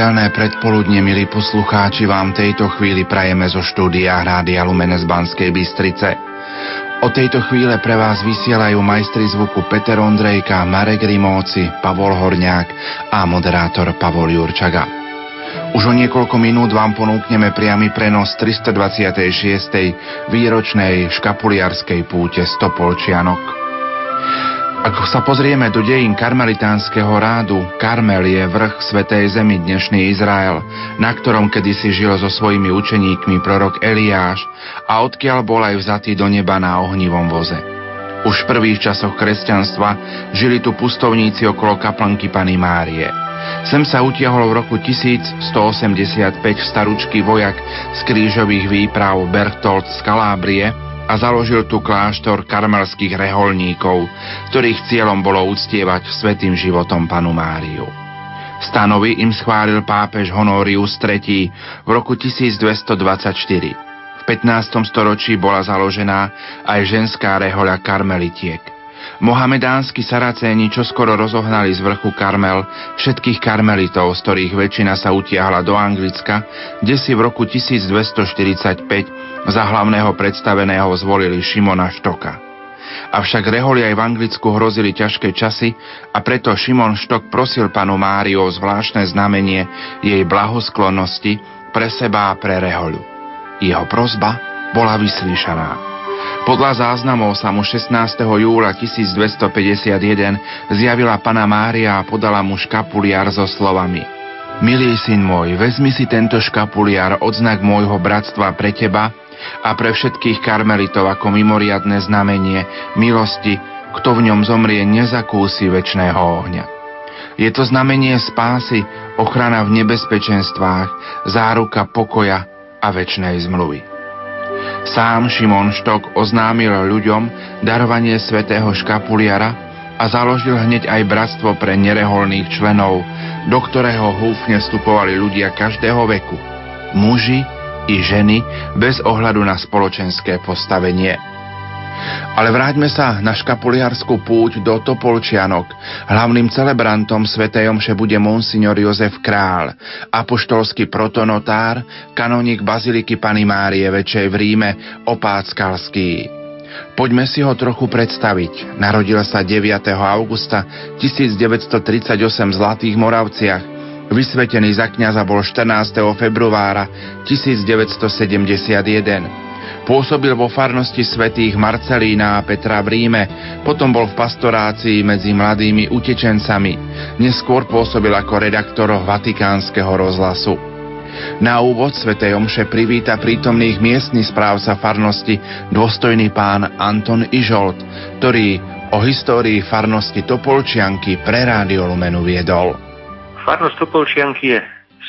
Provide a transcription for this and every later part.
Nedelné predpoludne, milí poslucháči, vám tejto chvíli prajeme zo štúdia Rádia Lumene z Banskej Bystrice. O tejto chvíle pre vás vysielajú majstri zvuku Peter Ondrejka, Marek Rimóci, Pavol Horňák a moderátor Pavol Jurčaga. Už o niekoľko minút vám ponúkneme priamy prenos 326. výročnej škapuliarskej púte Stopolčianok. Ak sa pozrieme do dejín karmelitánskeho rádu, Karmel je vrch Svetej Zemi dnešný Izrael, na ktorom kedysi žil so svojimi učeníkmi prorok Eliáš a odkiaľ bol aj vzatý do neba na ohnivom voze. Už v prvých časoch kresťanstva žili tu pustovníci okolo kaplnky Pany Márie. Sem sa utiahol v roku 1185 staručký vojak z krížových výprav Bertolt z Kalábrie, a založil tu kláštor karmelských reholníkov, ktorých cieľom bolo uctievať svetým životom panu Máriu. Stanovy im schválil pápež Honorius III v roku 1224. V 15. storočí bola založená aj ženská rehoľa karmelitiek – Mohamedánsky saracéni čoskoro rozohnali z vrchu Karmel všetkých karmelitov, z ktorých väčšina sa utiahla do Anglicka, kde si v roku 1245 za hlavného predstaveného zvolili Šimona Štoka. Avšak reholi aj v Anglicku hrozili ťažké časy a preto Šimon Štok prosil panu Máriu o zvláštne znamenie jej blahosklonnosti pre seba a pre rehoľu. Jeho prozba bola vyslíšaná. Podľa záznamov sa mu 16. júla 1251 zjavila pana Mária a podala mu škapuliar so slovami Milý syn môj, vezmi si tento škapuliar odznak môjho bratstva pre teba a pre všetkých karmelitov ako mimoriadne znamenie milosti, kto v ňom zomrie, nezakúsi väčšného ohňa. Je to znamenie spásy, ochrana v nebezpečenstvách, záruka pokoja a väčšnej zmluvy. Sám Šimon Štok oznámil ľuďom darovanie svätého škapuliara a založil hneď aj bratstvo pre nereholných členov, do ktorého húfne vstupovali ľudia každého veku, muži i ženy bez ohľadu na spoločenské postavenie. Ale vráťme sa na škapuliarskú púť do Topolčianok. Hlavným celebrantom Svetej Omše bude monsignor Jozef Král, apoštolský protonotár, kanonik Baziliky Pany Márie Väčšej v Ríme, Opáckalský. Poďme si ho trochu predstaviť. Narodil sa 9. augusta 1938 v Zlatých Moravciach. Vysvetený za kniaza bol 14. februára 1971. Pôsobil vo farnosti svätých Marcelína a Petra v Ríme, potom bol v pastorácii medzi mladými utečencami. Neskôr pôsobil ako redaktor Vatikánskeho rozhlasu. Na úvod svätej Omše privíta prítomných miestny správca farnosti dôstojný pán Anton Ižolt, ktorý o histórii farnosti Topolčianky pre Rádio Lumenu viedol. Farnosť Topolčianky je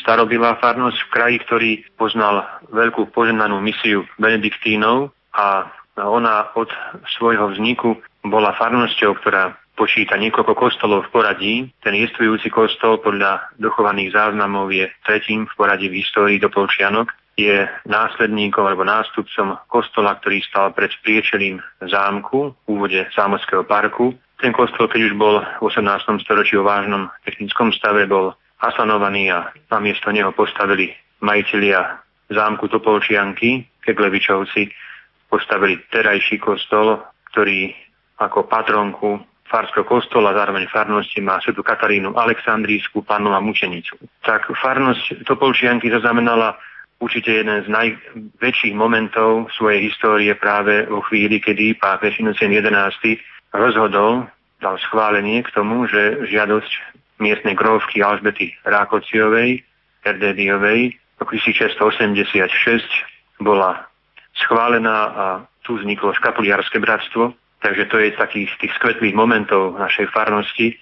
starobilá farnosť v kraji, ktorý poznal veľkú poženanú misiu benediktínov a ona od svojho vzniku bola farnosťou, ktorá počíta niekoľko kostolov v poradí. Ten jestvujúci kostol podľa dochovaných záznamov je tretím v poradí v histórii do Polčianok. Je následníkom alebo nástupcom kostola, ktorý stal pred priečelým zámku v úvode zámockého parku. Ten kostol, keď už bol v 18. storočí o vážnom technickom stave, bol asanovaný a namiesto neho postavili majiteľia zámku Topolčianky, Keglevičovci, postavili terajší kostol, ktorý ako patronku farského kostola, zároveň farnosti má svetu Katarínu Aleksandrísku, pannu a mučenicu. Tak farnosť Topolčianky zaznamenala určite jeden z najväčších momentov svojej histórie práve vo chvíli, kedy pápež Inocen 11. rozhodol, dal schválenie k tomu, že žiadosť miestnej grófky Alžbety Rákociovej, Erdédiovej, roku 1686 bola schválená a tu vzniklo škapuliarské bratstvo, takže to je takých tých skvetlých momentov našej farnosti,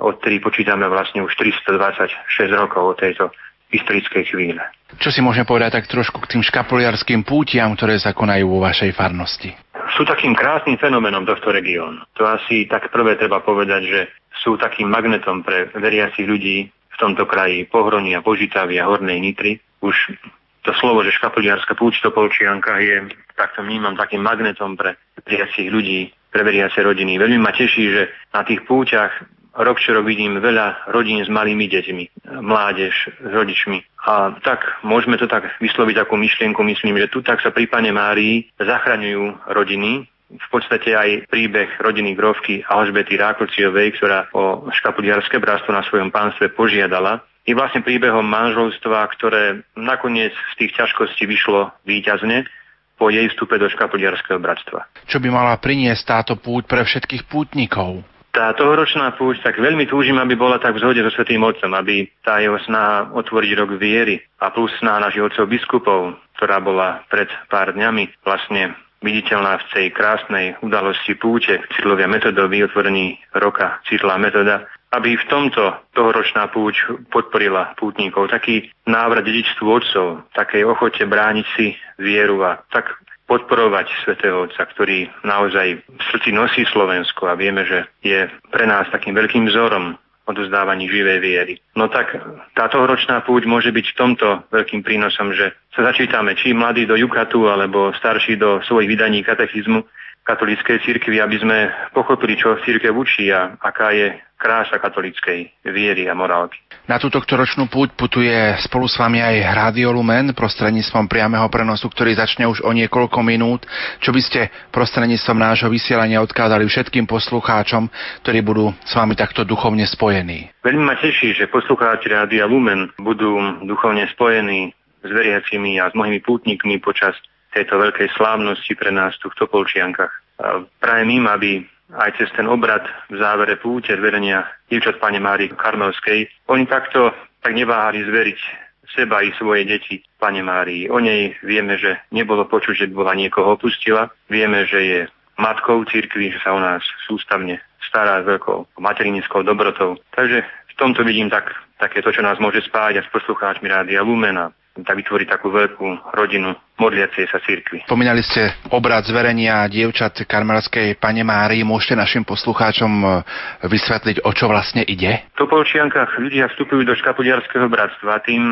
od ktorých počítame vlastne už 326 rokov od tejto historickej chvíle. Čo si môžeme povedať tak trošku k tým škapuliarským pútiam, ktoré sa konajú vo vašej farnosti? Sú takým krásnym fenoménom tohto regiónu. To asi tak prvé treba povedať, že sú takým magnetom pre veriacich ľudí v tomto kraji Pohronia, Požitavy a Hornej Nitry. Už to slovo, že škapuliárska púč Topolčianka je, takto vnímam, takým magnetom pre veriacich ľudí, pre veriace rodiny. Veľmi ma teší, že na tých púťach rok čo rok vidím veľa rodín s malými deťmi, mládež s rodičmi. A tak môžeme to tak vysloviť ako myšlienku, myslím, že tu tak sa pri Pane Márii zachraňujú rodiny, v podstate aj príbeh rodiny Grovky Alžbety Rákociovej, ktorá o škapuliarské bratstvo na svojom pánstve požiadala, je vlastne príbehom manželstva, ktoré nakoniec z tých ťažkostí vyšlo výťazne po jej vstupe do škapuliarského bratstva. Čo by mala priniesť táto púť pre všetkých pútnikov? Tá tohoročná púť, tak veľmi túžim, aby bola tak v zhode so Svetým Otcom, aby tá jeho snaha otvoriť rok viery a plus snaha našich otcov biskupov, ktorá bola pred pár dňami vlastne viditeľná v tej krásnej udalosti púte Cyrlovia metodovi otvorení roka Cyrla metoda, aby v tomto tohoročná púť podporila pútnikov. Taký návrat dedičstvu otcov, takej ochote brániť si vieru a tak podporovať svätého Otca, ktorý naozaj v srdci nosí Slovensko a vieme, že je pre nás takým veľkým vzorom odozdávaní živej viery. No tak táto ročná púť môže byť v tomto veľkým prínosom, že sa začítame či mladí do Jukatu alebo starší do svojich vydaní katechizmu katolíckej cirkvi, aby sme pochopili, čo církev učí a aká je krása katolíckej viery a morálky. Na túto ročnú púť putuje spolu s vami aj Radio Lumen prostredníctvom priameho prenosu, ktorý začne už o niekoľko minút. Čo by ste prostredníctvom nášho vysielania odkázali všetkým poslucháčom, ktorí budú s vami takto duchovne spojení? Veľmi ma teší, že poslucháči Rádia Lumen budú duchovne spojení s veriacimi a s mnohými pútnikmi počas tejto veľkej slávnosti pre nás tu v Topolčiankach. Prajem im, aby aj cez ten obrad v závere púte zverenia dievčat Pane Mári Karmelskej. Oni takto tak neváhali zveriť seba i svoje deti Pane Márii. O nej vieme, že nebolo počuť, že by bola niekoho opustila. Vieme, že je matkou církvy, že sa o nás sústavne stará s veľkou materinickou dobrotou. Takže v tomto vidím tak, také to, čo nás môže spájať s poslucháčmi Rádia Lumena tak vytvoriť takú veľkú rodinu modliacej sa církvy. Pomínali ste obrad zverenia dievčat Karmelskej Pane Márii. Môžete našim poslucháčom e, vysvetliť, o čo vlastne ide? V Topolčiankách ľudia vstupujú do škapuliarského bratstva tým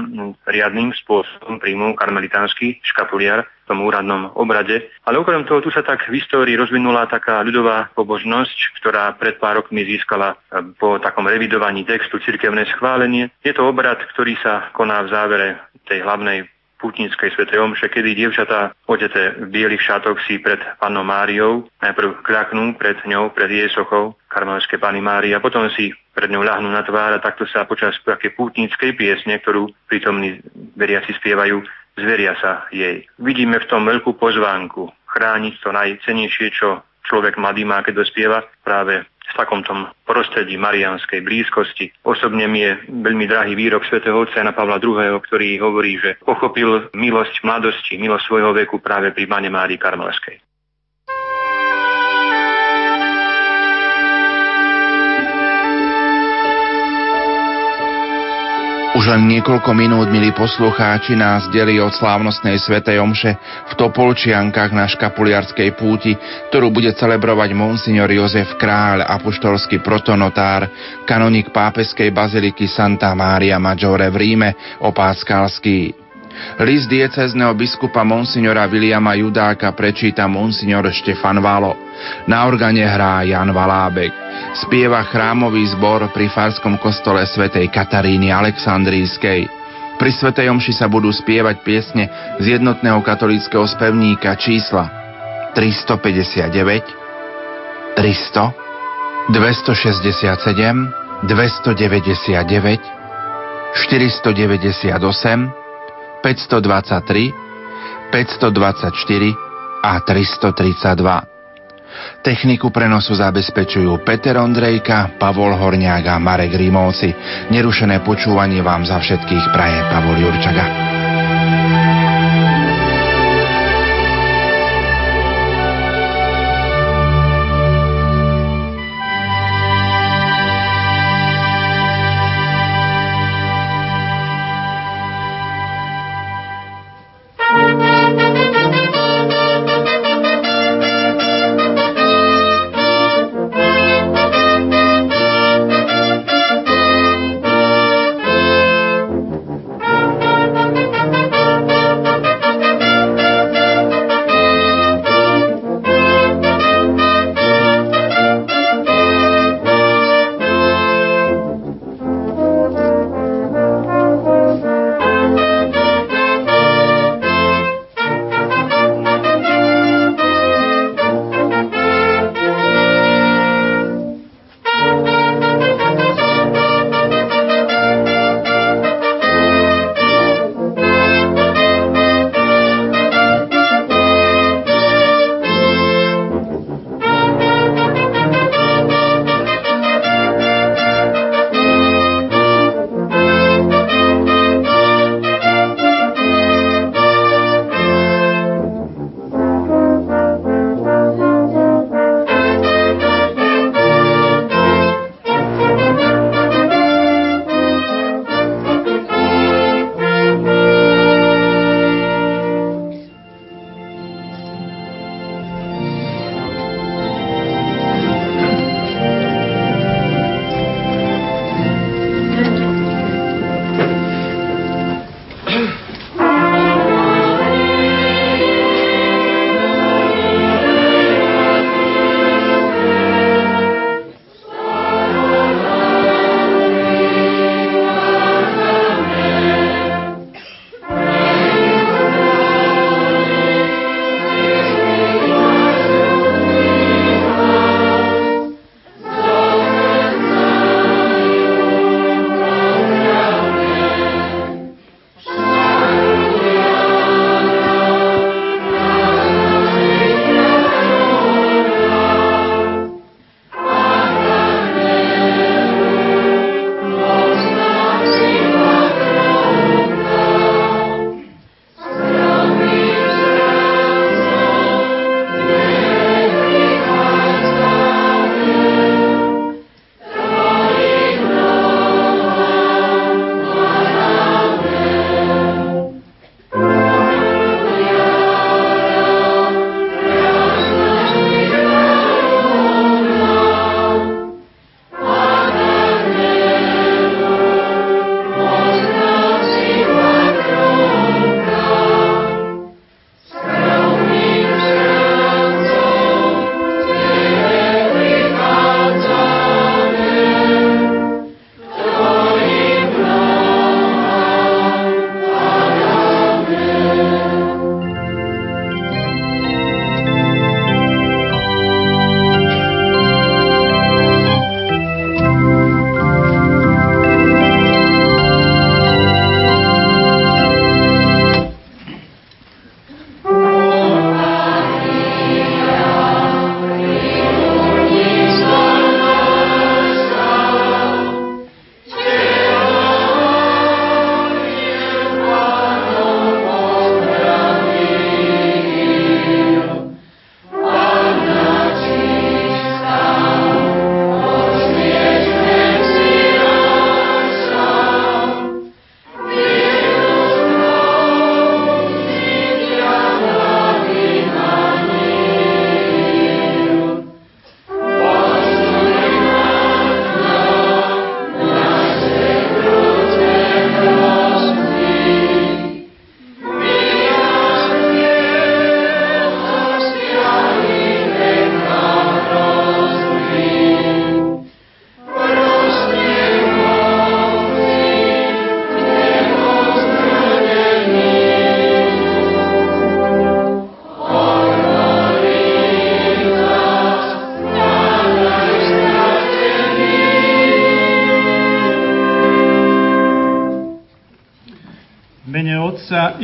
riadným spôsobom príjmu karmelitánsky škapuliar v tom úradnom obrade. Ale okrem toho tu sa tak v histórii rozvinula taká ľudová pobožnosť, ktorá pred pár rokmi získala e, po takom revidovaní textu cirkevné schválenie. Je to obrad, ktorý sa koná v závere tej hlavnej putníckej svetej omše, kedy dievčatá odete v bielých šatoch si pred pannou Máriou najprv kľaknú pred ňou, pred jej sochou karmelskej Pany Márie a potom si pred ňou ľahnú na tvár a takto sa počas také pútnickej piesne, ktorú prítomní veriaci spievajú, zveria sa jej. Vidíme v tom veľkú pozvánku chrániť to najcenejšie, čo človek mladý má, keď dospieva, práve v takomto prostredí marianskej blízkosti. Osobne mi je veľmi drahý výrok svätého otca Jana Pavla II., ktorý hovorí, že pochopil milosť mladosti, milosť svojho veku práve pri Pane Márii Karmelskej. Už len niekoľko minút, milí poslucháči, nás delí od slávnostnej svetej omše v Topolčiankách na škapuliarskej púti, ktorú bude celebrovať monsignor Jozef Kráľ, apoštolský protonotár, kanonik pápeskej baziliky Santa Maria Maggiore v Ríme, opáskalský. List diecezneho biskupa monsignora Viliama Judáka prečíta monsignor Štefan Valo. Na organe hrá Jan Valábek spieva chrámový zbor pri farskom kostole svätej Kataríny Aleksandrískej. Pri svätej omši sa budú spievať piesne z jednotného katolického spevníka čísla 359, 300, 267, 299, 498, 523, 524 a 332. Techniku prenosu zabezpečujú Peter Ondrejka, Pavol Horňák a Marek Rímovci. Nerušené počúvanie vám za všetkých praje Pavol Jurčaga.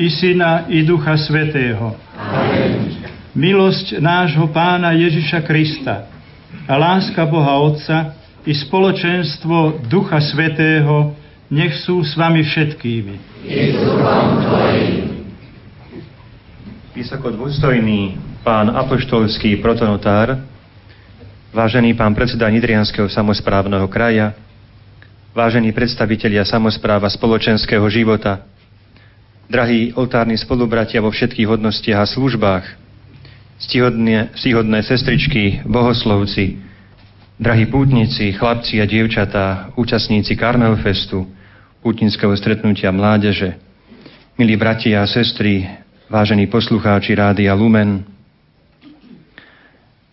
I Syna i Ducha Svetého. Amen. Milosť nášho Pána Ježiša Krista a láska Boha Otca i spoločenstvo Ducha Svetého nech sú s vami všetkými. Vysoko dôstojný pán apoštolský protonotár, vážený pán predseda Nidrianského samozprávneho kraja, vážení predstavitelia samozpráva spoločenského života, drahí oltárni spolubratia vo všetkých hodnostiach a službách, stihodné, sestričky, bohoslovci, drahí pútnici, chlapci a dievčatá, účastníci Karmelfestu, pútnického stretnutia mládeže, milí bratia a sestry, vážení poslucháči Rádia Lumen,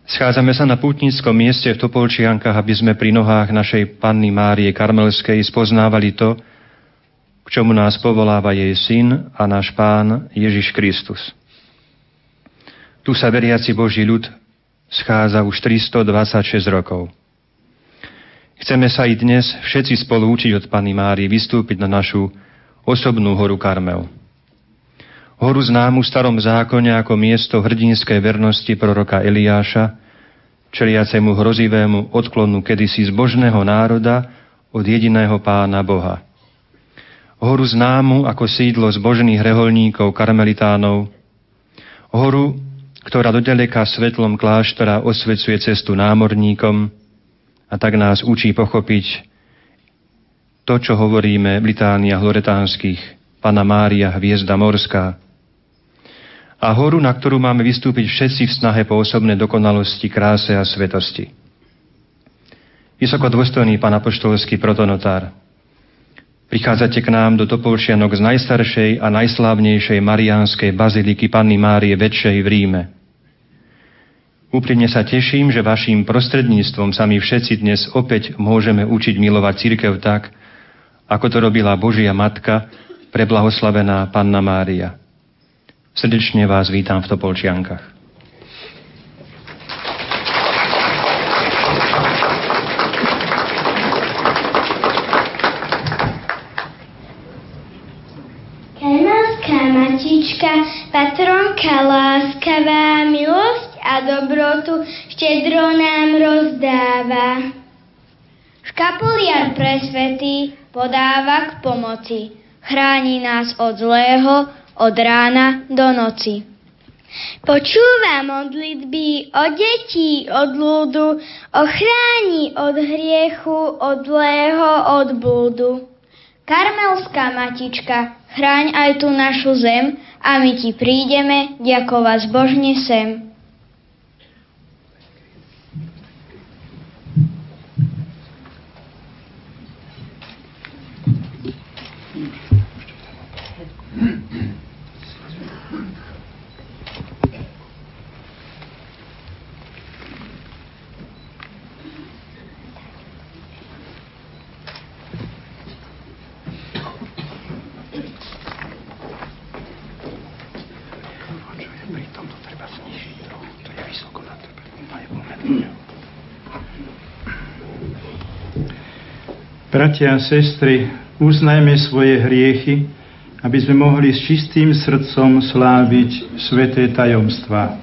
Schádzame sa na pútnickom mieste v Topolčiankách, aby sme pri nohách našej Panny Márie Karmelskej spoznávali to, k čomu nás povoláva jej syn a náš pán Ježiš Kristus. Tu sa veriaci Boží ľud schádza už 326 rokov. Chceme sa i dnes všetci spolu učiť od Panny Márie vystúpiť na našu osobnú horu Karmel. Horu známu v starom zákone ako miesto hrdinskej vernosti proroka Eliáša, čeliacemu hrozivému odklonu kedysi zbožného národa od jediného pána Boha. Horu známu ako sídlo zbožných reholníkov karmelitánov, horu, ktorá dodaleka svetlom kláštora osvecuje cestu námorníkom a tak nás učí pochopiť to, čo hovoríme v litániach loretánskych, Pana Mária, hviezda morská, a horu, na ktorú máme vystúpiť všetci v snahe po osobnej dokonalosti, kráse a svetosti. Vysoko dôstojný pán apoštolský protonotár, prichádzate k nám do Topolčianok z najstaršej a najslávnejšej mariánskej baziliky Panny Márie Väčšej v Ríme. Úprimne sa teším, že vašim prostredníctvom sa my všetci dnes opäť môžeme učiť milovať církev tak, ako to robila Božia Matka, preblahoslavená Panna Mária. Srdečne vás vítam v Topolčiankach. Karmelská matička, patronka láskavá, milosť a dobrotu štedro nám rozdáva. Škapuliar presvetý podáva k pomoci, chráni nás od zlého, od rána do noci. Počúva modlitby o detí od ľudu, ochráni od hriechu, od zlého, od blúdu. Karmelská matička, chráň aj tú našu zem a my ti prídeme ďakovať zbožne sem. Bratia a sestry, uznajme svoje hriechy, aby sme mohli s čistým srdcom sláviť sveté tajomstva.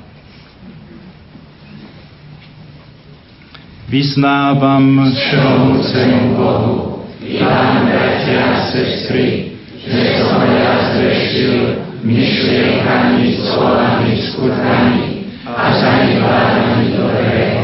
Vyznávam všemovúcemu Bohu, ja, bratia a sestry, že som ja zrešil myšlienkami, slovami, skutkami a zanedbávaním dobrého.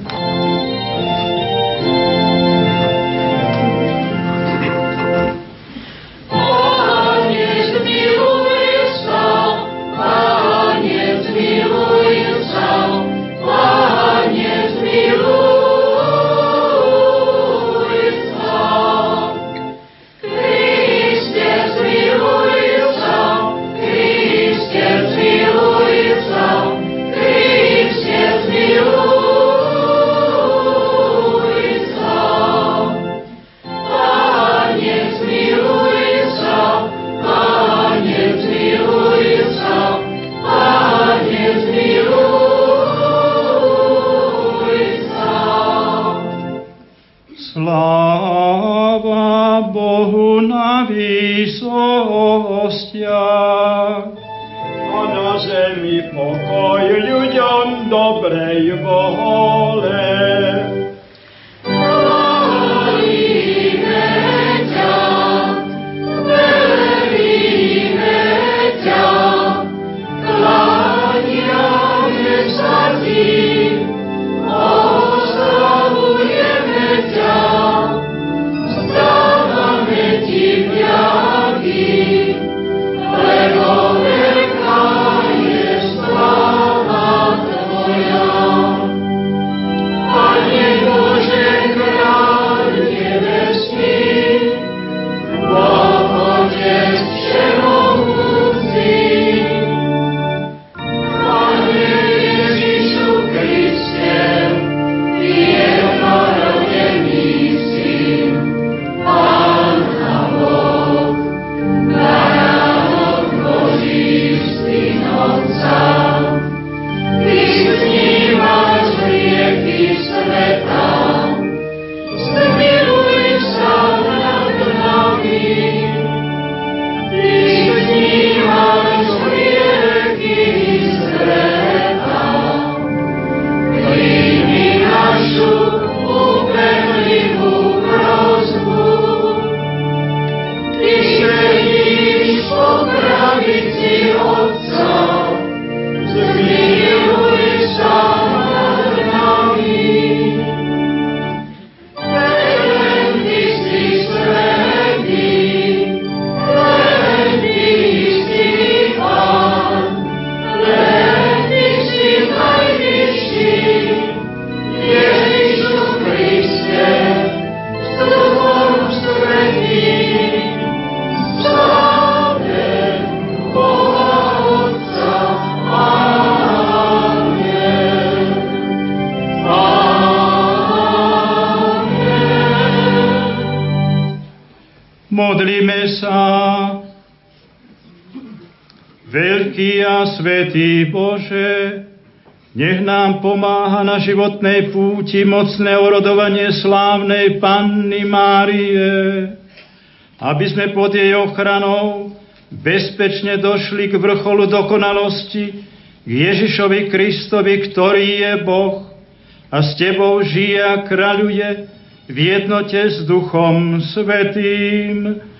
Svetý Bože, nech nám pomáha na životnej púti mocné orodovanie slávnej Panny Márie, aby sme pod jej ochranou bezpečne došli k vrcholu dokonalosti, k Ježišovi Kristovi, ktorý je Boh a s Tebou žije a kráľuje v jednote s Duchom Svetým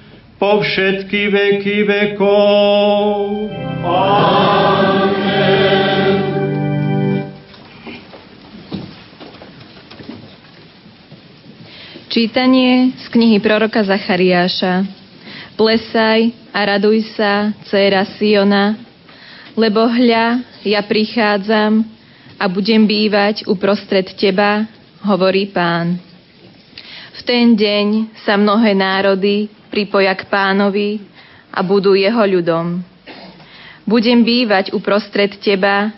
po všetky veky vekov. Čítanie z knihy proroka Zachariáša. Plesaj a raduj sa, dcéra Siona, lebo hľa, ja prichádzam a budem bývať uprostred teba, hovorí pán. V ten deň sa mnohé národy pripoja k pánovi a budú jeho ľudom. Budem bývať uprostred teba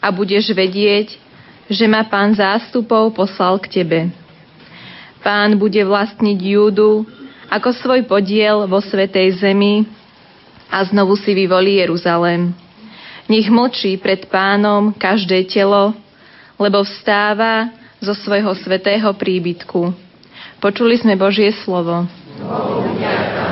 a budeš vedieť, že ma pán zástupov poslal k tebe. Pán bude vlastniť Júdu ako svoj podiel vo Svetej Zemi a znovu si vyvolí Jeruzalém. Nech mlčí pred pánom každé telo, lebo vstáva zo svojho svetého príbytku. Počuli sme Božie slovo. Bồ Tát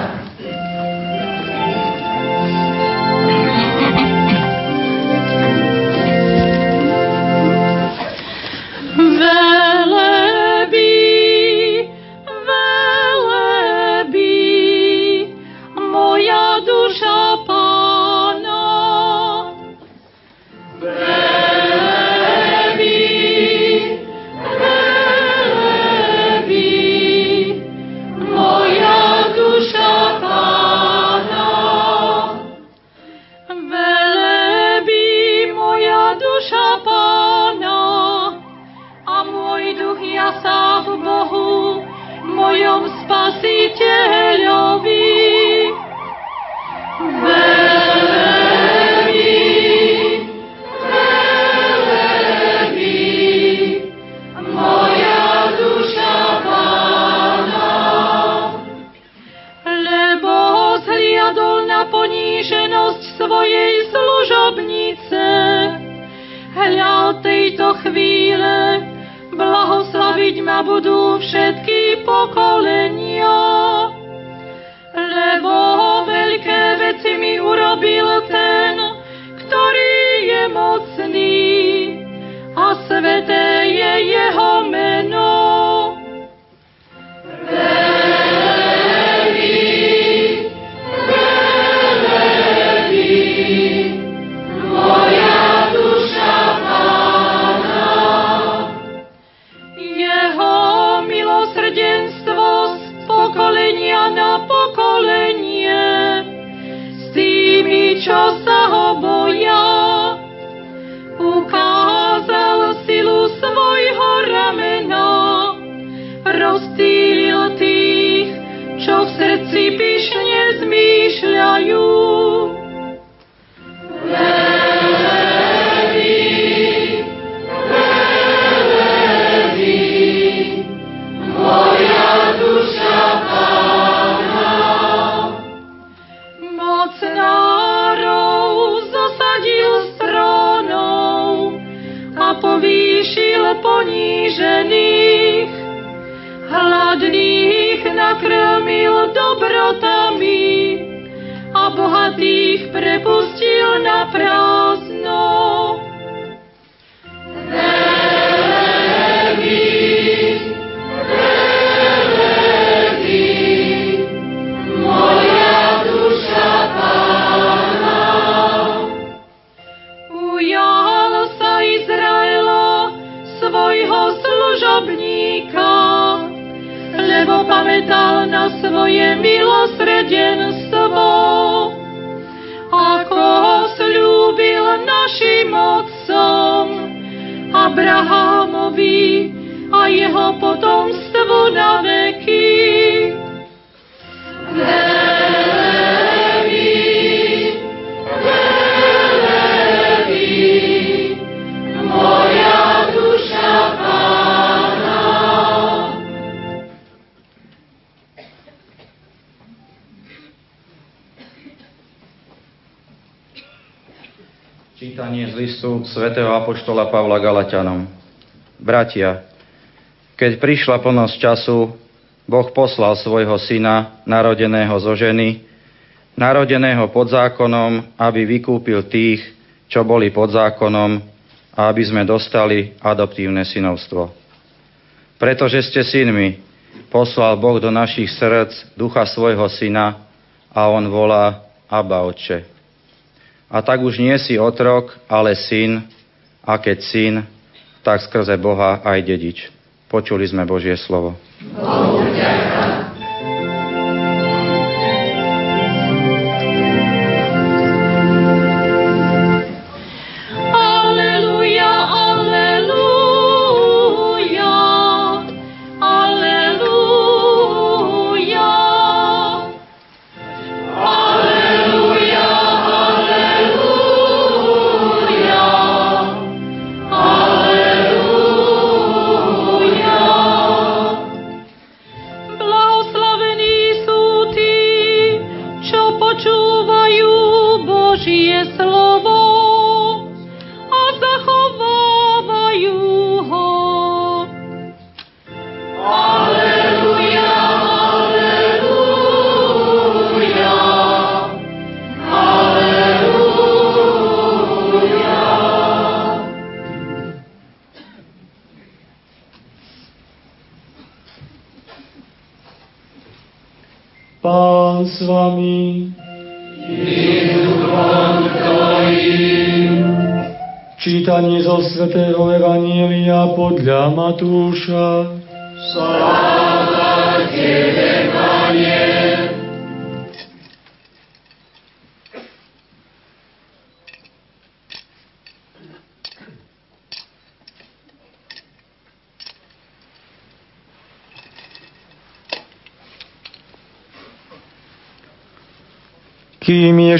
svojom spasiteľovi. svojej služobnice. Hľa od tejto chvíle Blahoslaviť ma budú všetky pokolenia, lebo veľké veci mi urobil ten, ktorý je mocný a sveté je jeho meno. Srdci pyšne zmýšľajú. ponížených, hladných nakrmil dobrotami a bohatých prepustil na prázdno. Pamätal na svoje milosredenstvo, ako ho slúbil našim otcom Abrahamovi a jeho potomstvu na veky. Čítanie z listu svätého Apoštola Pavla Galatianom. Bratia, keď prišla plnosť času, Boh poslal svojho syna, narodeného zo ženy, narodeného pod zákonom, aby vykúpil tých, čo boli pod zákonom, a aby sme dostali adoptívne synovstvo. Pretože ste synmi, poslal Boh do našich srdc ducha svojho syna a on volá Abba Otče. A tak už nie si otrok, ale syn, a keď syn, tak skrze Boha aj dedič. Počuli sme Božie slovo. Bohu svätého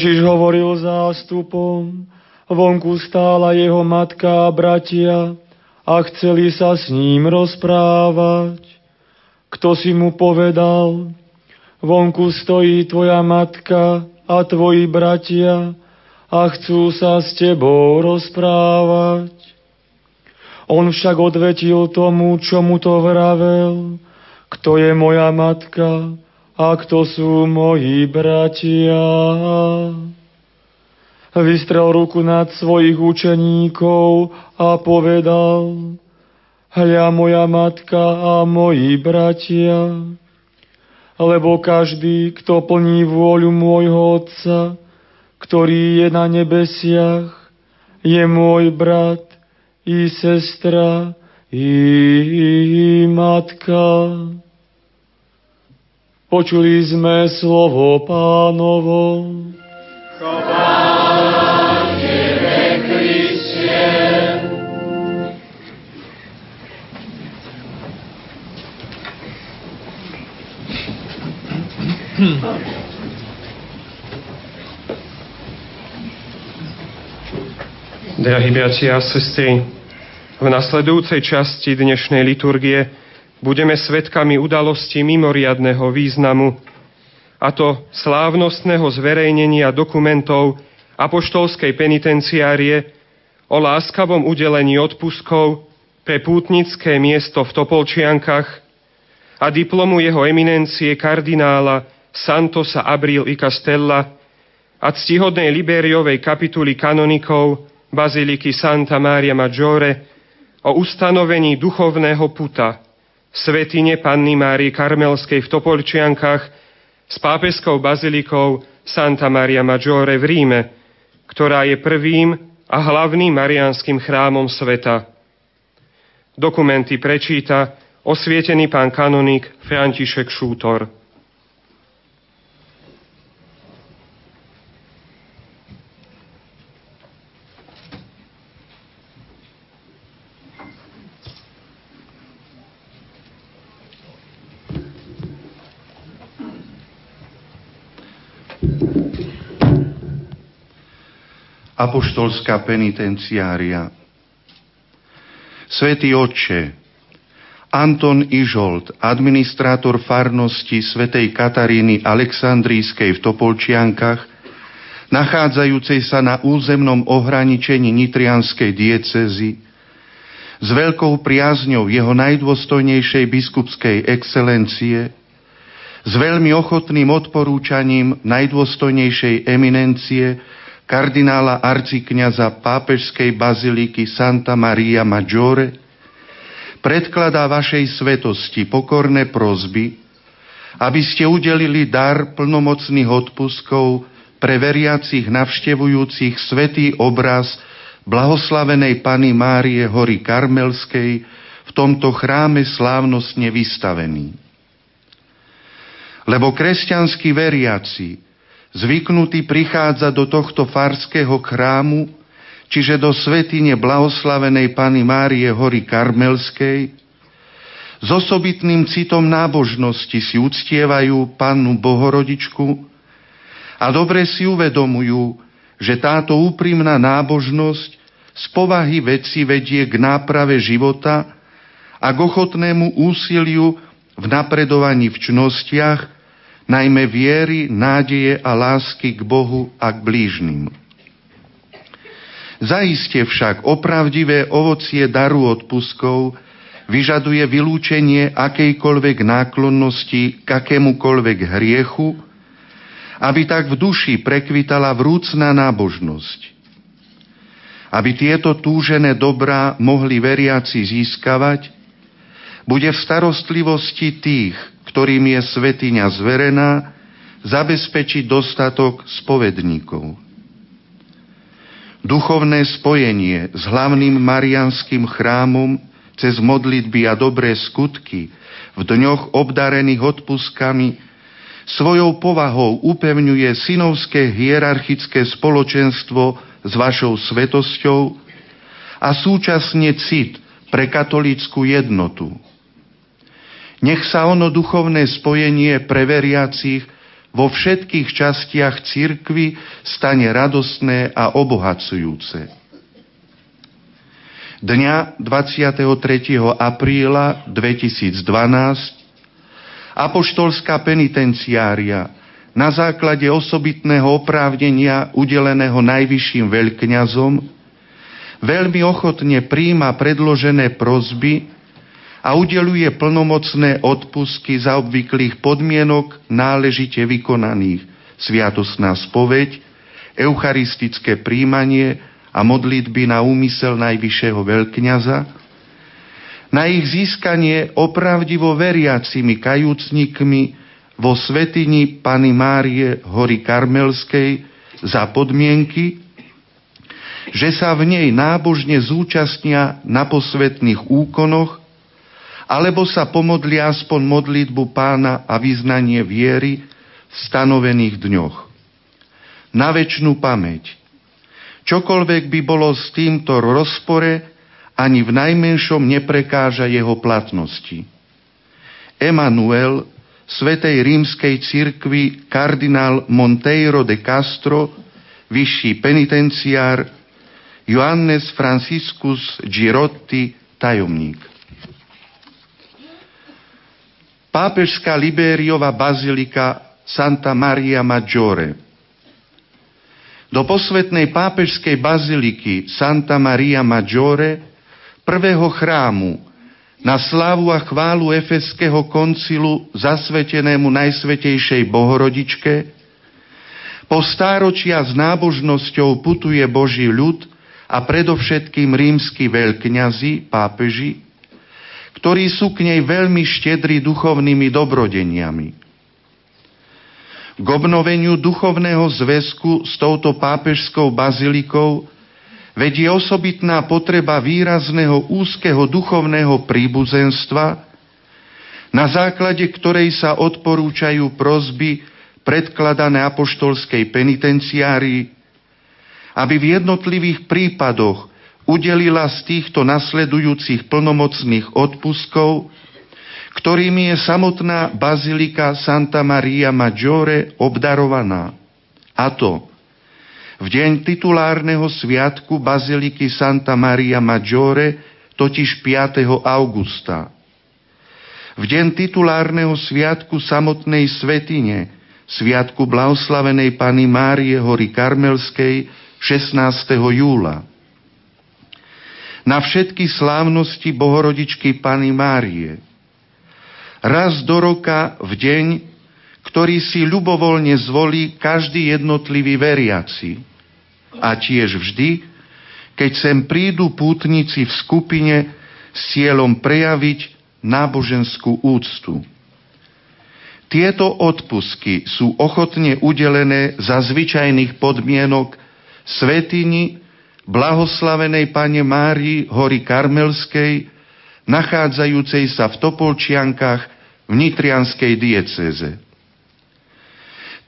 Ježiš hovoril zástupom, Vonku stála jeho matka a bratia a chceli sa s ním rozprávať. Kto si mu povedal, vonku stojí tvoja matka a tvoji bratia a chcú sa s tebou rozprávať. On však odvetil tomu, čo mu to vravel, kto je moja matka a kto sú moji bratia vystrel ruku nad svojich učeníkov a povedal, hľa moja matka a moji bratia, lebo každý, kto plní vôľu môjho Otca, ktorý je na nebesiach, je môj brat i sestra i matka. Počuli sme slovo pánovo. Chvála Tebe, Kristie. Drahí bratia a sestry, v nasledujúcej časti dnešnej liturgie budeme svetkami udalosti mimoriadného významu, a to slávnostného zverejnenia dokumentov apoštolskej penitenciárie o láskavom udelení odpuskov pre pútnické miesto v Topolčiankach a diplomu jeho eminencie kardinála Santosa Abril i Castella a ctihodnej Liberiovej kapituly kanonikov Baziliky Santa Maria Maggiore o ustanovení duchovného puta svetine Panny Márie Karmelskej v Topolčiankách s pápeskou bazilikou Santa Maria Maggiore v Ríme, ktorá je prvým a hlavným marianským chrámom sveta. Dokumenty prečíta osvietený pán kanonik František Šútor. Apoštolská penitenciária. Svetý Otče, Anton Ižolt, administrátor farnosti svätej Kataríny Aleksandrískej v Topolčiankach, nachádzajúcej sa na územnom ohraničení Nitrianskej diecezy, s veľkou priazňou jeho najdôstojnejšej biskupskej excelencie, s veľmi ochotným odporúčaním najdôstojnejšej eminencie kardinála arcikňaza pápežskej baziliky Santa Maria Maggiore, predkladá vašej svetosti pokorné prozby, aby ste udelili dar plnomocných odpuskov pre veriacich navštevujúcich svetý obraz blahoslavenej Pany Márie hory Karmelskej v tomto chráme slávnostne vystavený. Lebo kresťanskí veriaci zvyknutý prichádza do tohto farského chrámu, čiže do svetine blahoslavenej Pany Márie hory Karmelskej, s osobitným citom nábožnosti si uctievajú Pannu Bohorodičku a dobre si uvedomujú, že táto úprimná nábožnosť z povahy veci vedie k náprave života a k ochotnému úsiliu v napredovaní v čnostiach, najmä viery, nádeje a lásky k Bohu a k blížnym. Zaiste však opravdivé ovocie daru odpuskov vyžaduje vylúčenie akejkoľvek náklonnosti k akémukoľvek hriechu, aby tak v duši prekvitala vrúcná nábožnosť. Aby tieto túžené dobrá mohli veriaci získavať, bude v starostlivosti tých, ktorým je svetiňa zverená, zabezpečiť dostatok spovedníkov. Duchovné spojenie s hlavným marianským chrámom cez modlitby a dobré skutky v dňoch obdarených odpuskami svojou povahou upevňuje synovské hierarchické spoločenstvo s vašou svetosťou a súčasne cit pre katolícku jednotu. Nech sa ono duchovné spojenie pre veriacich vo všetkých častiach cirkvy stane radostné a obohacujúce. Dňa 23. apríla 2012 Apoštolská penitenciária na základe osobitného oprávnenia udeleného najvyšším veľkňazom veľmi ochotne príjma predložené prozby a udeluje plnomocné odpusky za obvyklých podmienok náležite vykonaných. Sviatosná spoveď, eucharistické príjmanie a modlitby na úmysel najvyššieho veľkňaza, na ich získanie opravdivo veriacimi kajúcnikmi vo svetini Pany Márie hory Karmelskej za podmienky, že sa v nej nábožne zúčastnia na posvetných úkonoch alebo sa pomodli aspoň modlitbu pána a vyznanie viery v stanovených dňoch. Na väčšinu pamäť. Čokoľvek by bolo s týmto rozpore, ani v najmenšom neprekáža jeho platnosti. Emanuel, Svetej rímskej cirkvi kardinál Monteiro de Castro, vyšší penitenciár, Johannes Franciscus Girotti, tajomník. Pápežská Libériová bazilika Santa Maria Maggiore. Do posvetnej pápežskej baziliky Santa Maria Maggiore, prvého chrámu, na slávu a chválu Efeského koncilu zasvetenému Najsvetejšej Bohorodičke, po stáročia s nábožnosťou putuje Boží ľud a predovšetkým rímsky veľkňazi, pápeži, ktorí sú k nej veľmi štedri duchovnými dobrodeniami. K obnoveniu duchovného zväzku s touto pápežskou bazilikou vedie osobitná potreba výrazného úzkeho duchovného príbuzenstva, na základe ktorej sa odporúčajú prozby predkladané apoštolskej penitenciárii, aby v jednotlivých prípadoch udelila z týchto nasledujúcich plnomocných odpuskov, ktorými je samotná bazilika Santa Maria Maggiore obdarovaná. A to v deň titulárneho sviatku Baziliky Santa Maria Maggiore, totiž 5. augusta. V deň titulárneho sviatku samotnej svetine, sviatku blahoslavenej Pany Márie Hory Karmelskej 16. júla. Na všetky slávnosti Bohorodičky Pany Márie. Raz do roka v deň ktorý si ľubovoľne zvolí každý jednotlivý veriaci. A tiež vždy, keď sem prídu pútnici v skupine s cieľom prejaviť náboženskú úctu. Tieto odpusky sú ochotne udelené za zvyčajných podmienok svetini blahoslavenej Pane Márii hory Karmelskej, nachádzajúcej sa v Topolčiankách v Nitrianskej diecéze.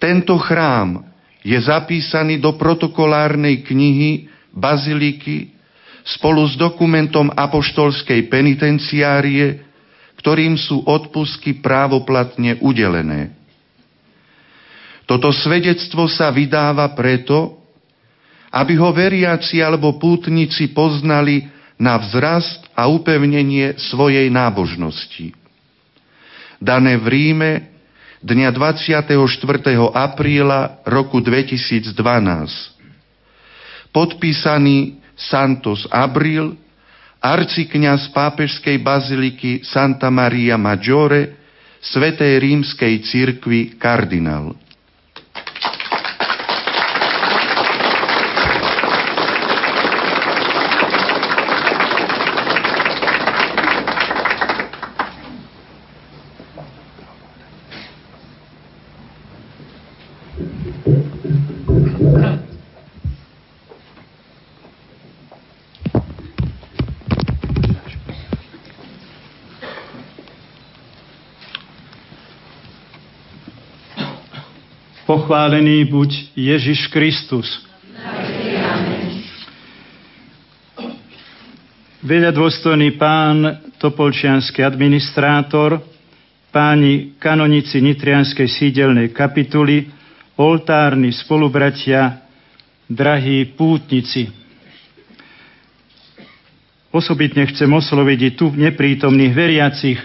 Tento chrám je zapísaný do protokolárnej knihy Baziliky spolu s dokumentom apoštolskej penitenciárie, ktorým sú odpusky právoplatne udelené. Toto svedectvo sa vydáva preto, aby ho veriaci alebo pútnici poznali na vzrast a upevnenie svojej nábožnosti. Dané v Ríme dňa 24. apríla roku 2012. Podpísaný Santos Abril, arcikňaz pápežskej baziliky Santa Maria Maggiore, Svetej rímskej cirkvi kardinál. Pochválený buď Ježiš Kristus. Veľa dôstojný pán Topolčianský administrátor, páni kanonici Nitrianskej sídelnej kapituly, oltárni spolubratia, drahí pútnici. Osobitne chcem osloviť tu neprítomných veriacich,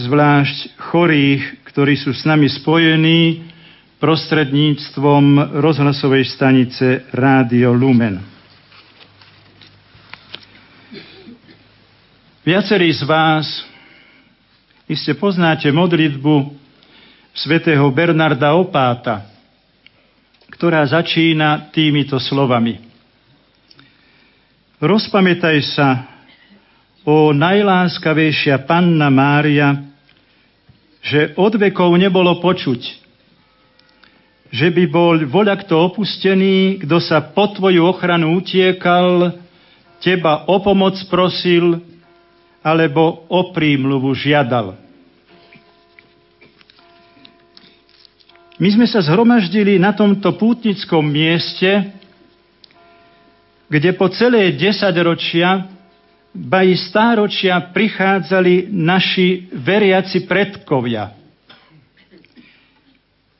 zvlášť chorých, ktorí sú s nami spojení prostredníctvom rozhlasovej stanice Rádio Lumen. Viacerí z vás iste poznáte modlitbu svätého Bernarda Opáta, ktorá začína týmito slovami. Rozpamätaj sa, o najláskavejšia panna Mária, že od vekov nebolo počuť, že by bol voľa kto opustený, kto sa po tvoju ochranu utiekal, teba o pomoc prosil, alebo o prímluvu žiadal. My sme sa zhromaždili na tomto pútnickom mieste, kde po celé desaťročia, ba i stáročia prichádzali naši veriaci predkovia –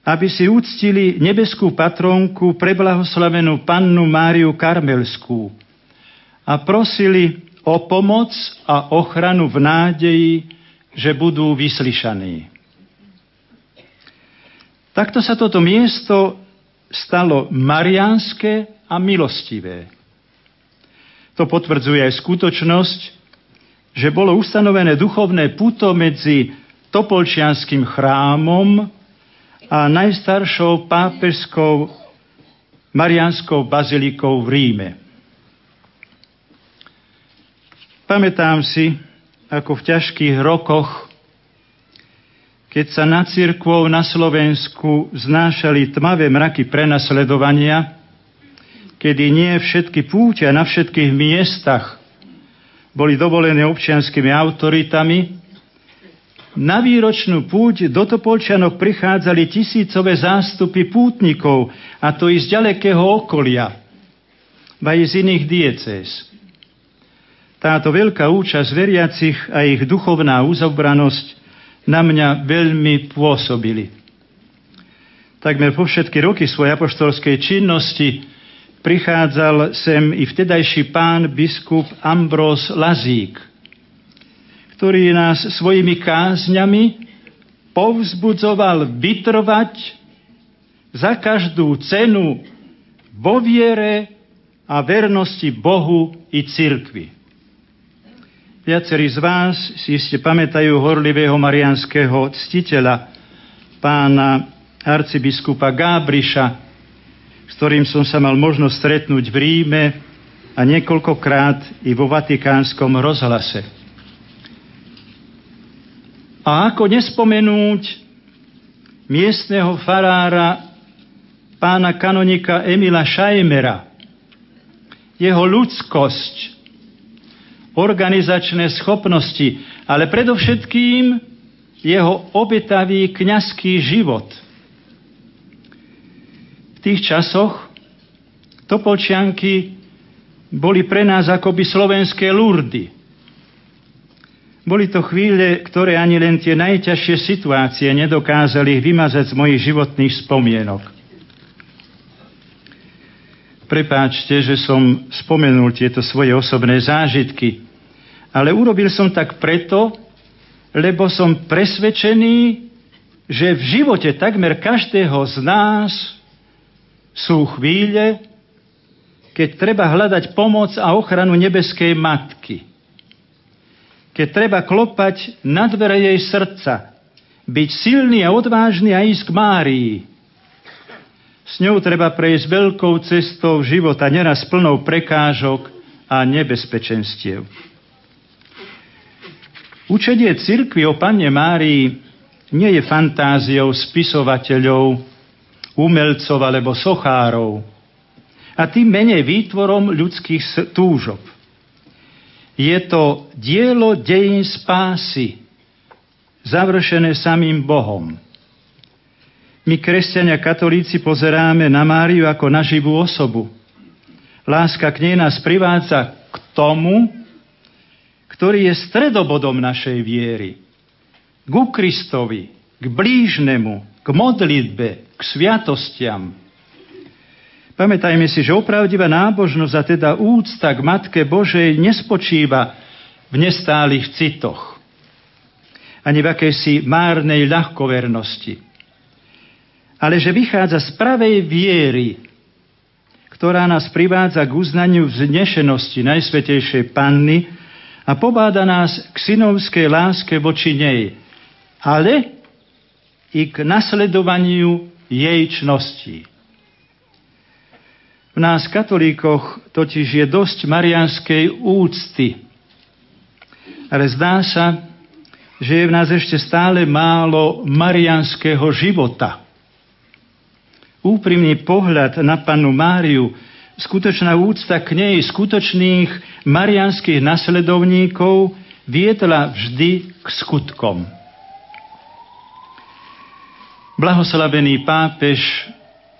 aby si uctili nebeskú patronku preblahoslavenú pannu Máriu Karmelskú a prosili o pomoc a ochranu v nádeji, že budú vyslyšaní. Takto sa toto miesto stalo marianské a milostivé. To potvrdzuje aj skutočnosť, že bolo ustanovené duchovné puto medzi Topolčianským chrámom a najstaršou pápežskou Marianskou bazilikou v Ríme. Pamätám si, ako v ťažkých rokoch, keď sa na církvou na Slovensku znášali tmavé mraky prenasledovania, kedy nie všetky púťa na všetkých miestach boli dovolené občianskými autoritami, na výročnú púť do Topolčanok prichádzali tisícové zástupy pútnikov, a to i z ďalekého okolia, aj z iných diecéz. Táto veľká účasť veriacich a ich duchovná uzobranosť na mňa veľmi pôsobili. Takmer po všetky roky svojej apoštolskej činnosti prichádzal sem i vtedajší pán biskup Ambrós Lazík, ktorý nás svojimi kázňami povzbudzoval vytrvať za každú cenu vo viere a vernosti Bohu i cirkvi. Viacerí z vás si ste pamätajú horlivého marianského ctiteľa, pána arcibiskupa Gábriša, s ktorým som sa mal možnosť stretnúť v Ríme a niekoľkokrát i vo Vatikánskom rozhlase. A ako nespomenúť miestneho farára pána kanonika Emila Šajmera, jeho ľudskosť, organizačné schopnosti, ale predovšetkým jeho obetavý kňazský život. V tých časoch Topolčianky boli pre nás akoby slovenské Lurdy. Boli to chvíle, ktoré ani len tie najťažšie situácie nedokázali vymazať z mojich životných spomienok. Prepáčte, že som spomenul tieto svoje osobné zážitky, ale urobil som tak preto, lebo som presvedčený, že v živote takmer každého z nás sú chvíle, keď treba hľadať pomoc a ochranu nebeskej matky keď treba klopať na dvere jej srdca, byť silný a odvážny a ísť k Márii. S ňou treba prejsť veľkou cestou života, neraz plnou prekážok a nebezpečenstiev. Učenie cirkvi o Panne Márii nie je fantáziou spisovateľov, umelcov alebo sochárov, a tým menej výtvorom ľudských túžob. Je to dielo dejín spásy, završené samým Bohom. My, kresťania katolíci, pozeráme na Máriu ako na živú osobu. Láska k nej nás privádza k tomu, ktorý je stredobodom našej viery. Ku Kristovi, k blížnemu, k modlitbe, k sviatostiam, Pamätajme si, že opravdivá nábožnosť a teda úcta k Matke Božej nespočíva v nestálych citoch, ani v akejsi márnej ľahkovernosti, ale že vychádza z pravej viery, ktorá nás privádza k uznaniu vznešenosti Najsvetejšej Panny a pobáda nás k synovskej láske voči nej, ale i k nasledovaniu jej čností. V nás, katolíkoch, totiž je dosť marianskej úcty. Ale zdá sa, že je v nás ešte stále málo marianského života. Úprimný pohľad na panu Máriu, skutočná úcta k nej, skutočných marianských nasledovníkov viedla vždy k skutkom. Blahoslavený pápež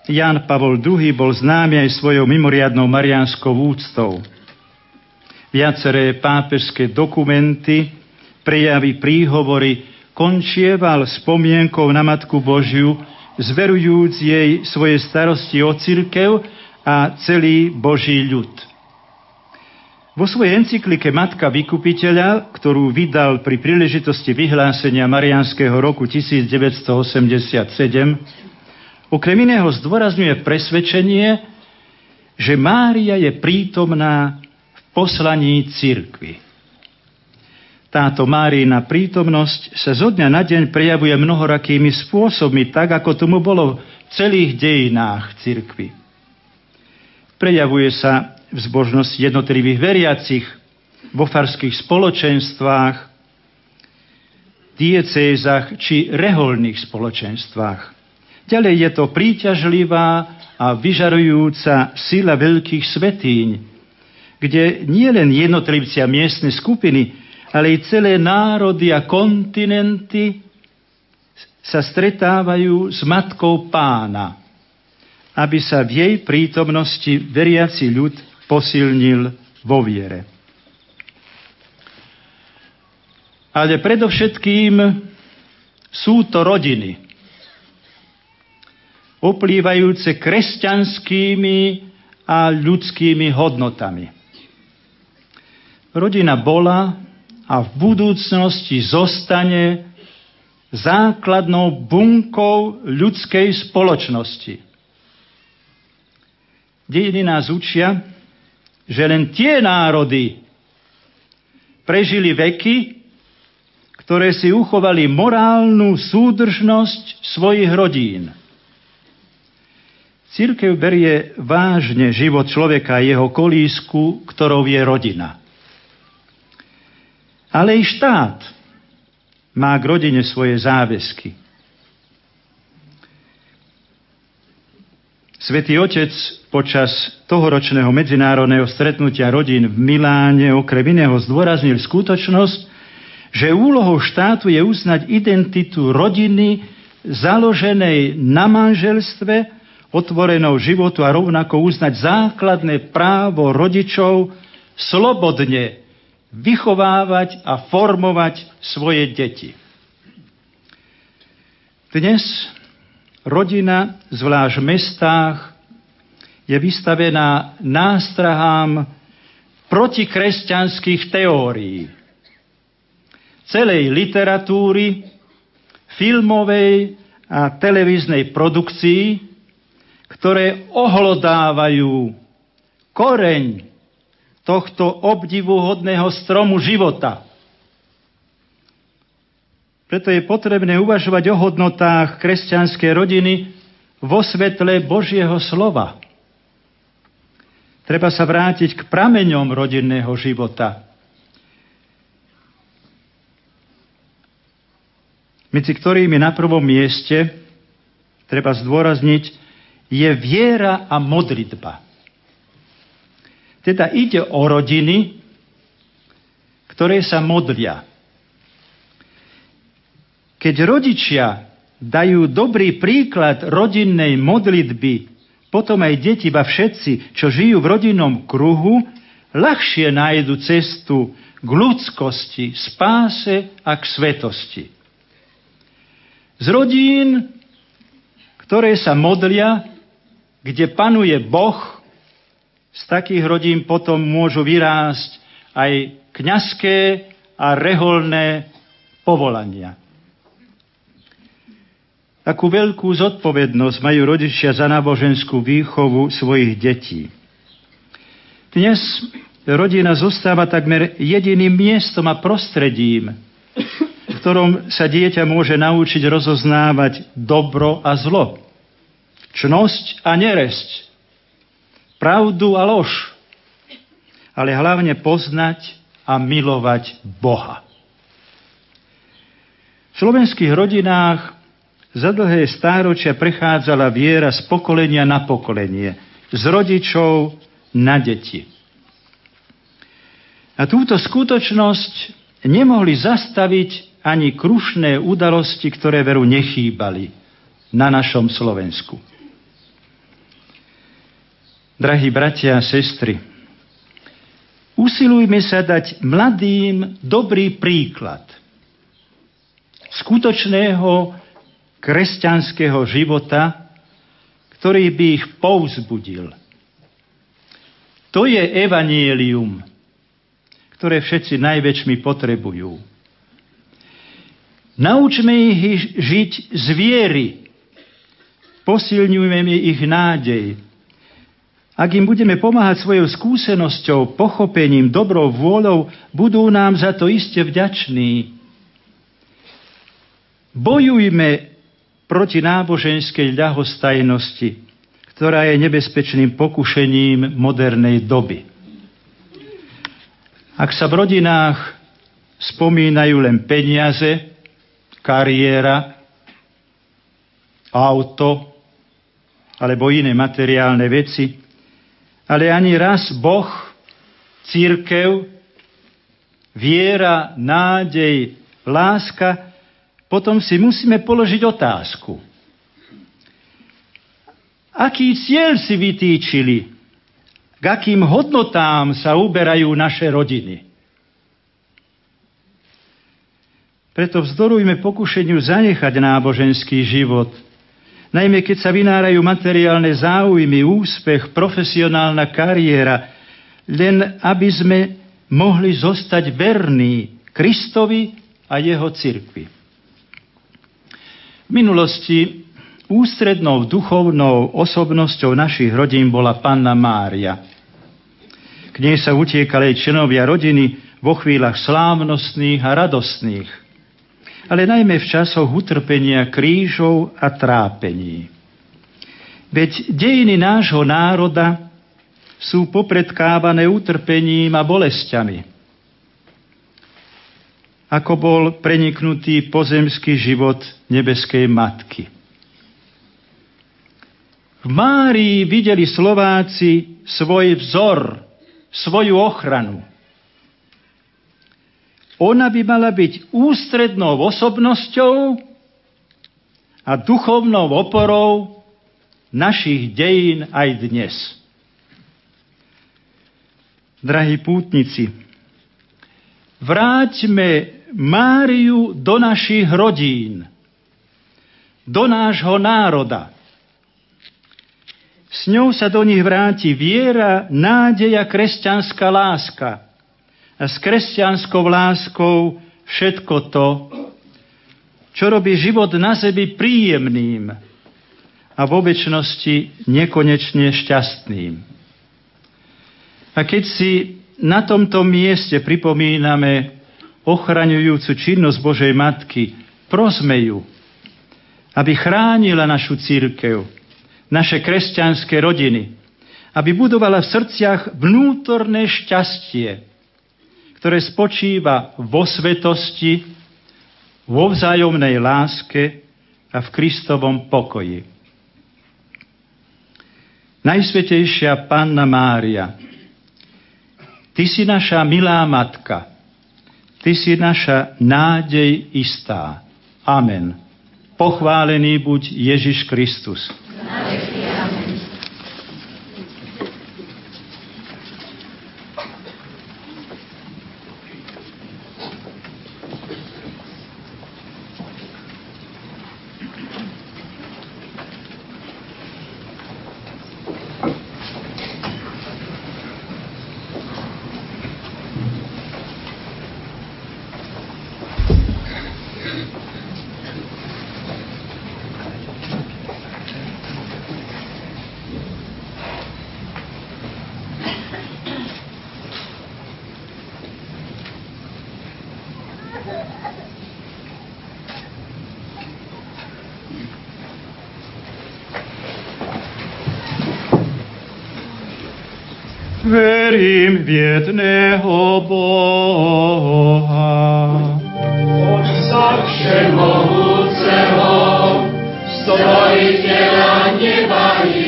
Jan Pavol II bol známy aj svojou mimoriadnou marianskou úctou. Viaceré pápežské dokumenty, prejavy, príhovory končieval spomienkou na Matku Božiu zverujúc jej svoje starosti o církev a celý Boží ľud. Vo svojej encyklike Matka vykupiteľa, ktorú vydal pri príležitosti vyhlásenia Marianského roku 1987, okrem iného zdôrazňuje presvedčenie, že Mária je prítomná v poslaní církvy. Táto Márina prítomnosť sa zo dňa na deň prejavuje mnohorakými spôsobmi, tak ako tomu bolo v celých dejinách cirkvy. Prejavuje sa v zbožnosti jednotlivých veriacich, vo farských spoločenstvách, diecézach či reholných spoločenstvách. Ďalej je to príťažlivá a vyžarujúca sila veľkých svetíň, kde nie len jednotlivci a miestne skupiny, ale i celé národy a kontinenty sa stretávajú s Matkou pána, aby sa v jej prítomnosti veriaci ľud posilnil vo viere. Ale predovšetkým sú to rodiny, oplývajúce kresťanskými a ľudskými hodnotami. Rodina bola a v budúcnosti zostane základnou bunkou ľudskej spoločnosti. Dejiny nás učia, že len tie národy prežili veky, ktoré si uchovali morálnu súdržnosť svojich rodín. Církev berie vážne život človeka jeho kolísku, ktorou je rodina. Ale i štát má k rodine svoje záväzky. Svetý Otec počas tohoročného medzinárodného stretnutia rodín v Miláne okrem iného zdôraznil skutočnosť, že úlohou štátu je uznať identitu rodiny založenej na manželstve, otvorenou životu a rovnako uznať základné právo rodičov slobodne vychovávať a formovať svoje deti. Dnes rodina, zvlášť v mestách, je vystavená nástrahám protikresťanských teórií. Celej literatúry, filmovej a televíznej produkcii, ktoré ohlodávajú koreň tohto obdivuhodného stromu života – preto je potrebné uvažovať o hodnotách kresťanskej rodiny vo svetle Božieho slova. Treba sa vrátiť k prameňom rodinného života. Medzi ktorými na prvom mieste treba zdôrazniť je viera a modlitba. Teda ide o rodiny, ktoré sa modlia. Keď rodičia dajú dobrý príklad rodinnej modlitby, potom aj deti, ba všetci, čo žijú v rodinnom kruhu, ľahšie nájdu cestu k ľudskosti, spáse a k svetosti. Z rodín, ktoré sa modlia, kde panuje Boh, z takých rodín potom môžu vyrásť aj kňazské a reholné povolania. Akú veľkú zodpovednosť majú rodičia za náboženskú výchovu svojich detí. Dnes rodina zostáva takmer jediným miestom a prostredím, v ktorom sa dieťa môže naučiť rozoznávať dobro a zlo, čnosť a neresť, pravdu a lož, ale hlavne poznať a milovať Boha. V slovenských rodinách za dlhé stáročia prechádzala viera z pokolenia na pokolenie, z rodičov na deti. A túto skutočnosť nemohli zastaviť ani krušné udalosti, ktoré veru nechýbali na našom Slovensku. Drahí bratia a sestry, usilujme sa dať mladým dobrý príklad skutočného kresťanského života, ktorý by ich povzbudil. To je evanielium, ktoré všetci najväčšmi potrebujú. Naučme ich žiť z viery. Posilňujme ich nádej. Ak im budeme pomáhať svojou skúsenosťou, pochopením, dobrou vôľou, budú nám za to iste vďační. Bojujme proti náboženskej ľahostajnosti, ktorá je nebezpečným pokušením modernej doby. Ak sa v rodinách spomínajú len peniaze, kariéra, auto alebo iné materiálne veci, ale ani raz Boh, církev, viera, nádej, láska, potom si musíme položiť otázku. Aký cieľ si vytýčili k akým hodnotám sa uberajú naše rodiny. Preto vzdorujme pokušeniu zanechať náboženský život, najmä keď sa vynárajú materiálne záujmy, úspech, profesionálna kariéra, len aby sme mohli zostať verní Kristovi a jeho cirkvi. V minulosti Ústrednou duchovnou osobnosťou našich rodín bola panna Mária. K nej sa utiekali členovia rodiny vo chvíľach slávnostných a radostných, ale najmä v časoch utrpenia krížov a trápení. Veď dejiny nášho národa sú popredkávané utrpením a bolestiami. Ako bol preniknutý pozemský život nebeskej matky. V Márii videli Slováci svoj vzor, svoju ochranu. Ona by mala byť ústrednou osobnosťou a duchovnou oporou našich dejín aj dnes. Drahí pútnici, vráťme Máriu do našich rodín, do nášho národa. S ňou sa do nich vráti viera, nádej a kresťanská láska. S kresťanskou láskou všetko to, čo robí život na zemi príjemným a vo väčšnosti nekonečne šťastným. A keď si na tomto mieste pripomíname ochraňujúcu činnosť Božej Matky, prosme ju, aby chránila našu církev, naše kresťanské rodiny, aby budovala v srdciach vnútorné šťastie, ktoré spočíva vo svetosti, vo vzájomnej láske a v Kristovom pokoji. Najsvetejšia Panna Mária, Ty si naša milá matka, Ty si naša nádej istá. Amen. Pochválený buď Ježiš Kristus. Verím v jedného Boha. Otca všemohúceho, stvoriteľa neba i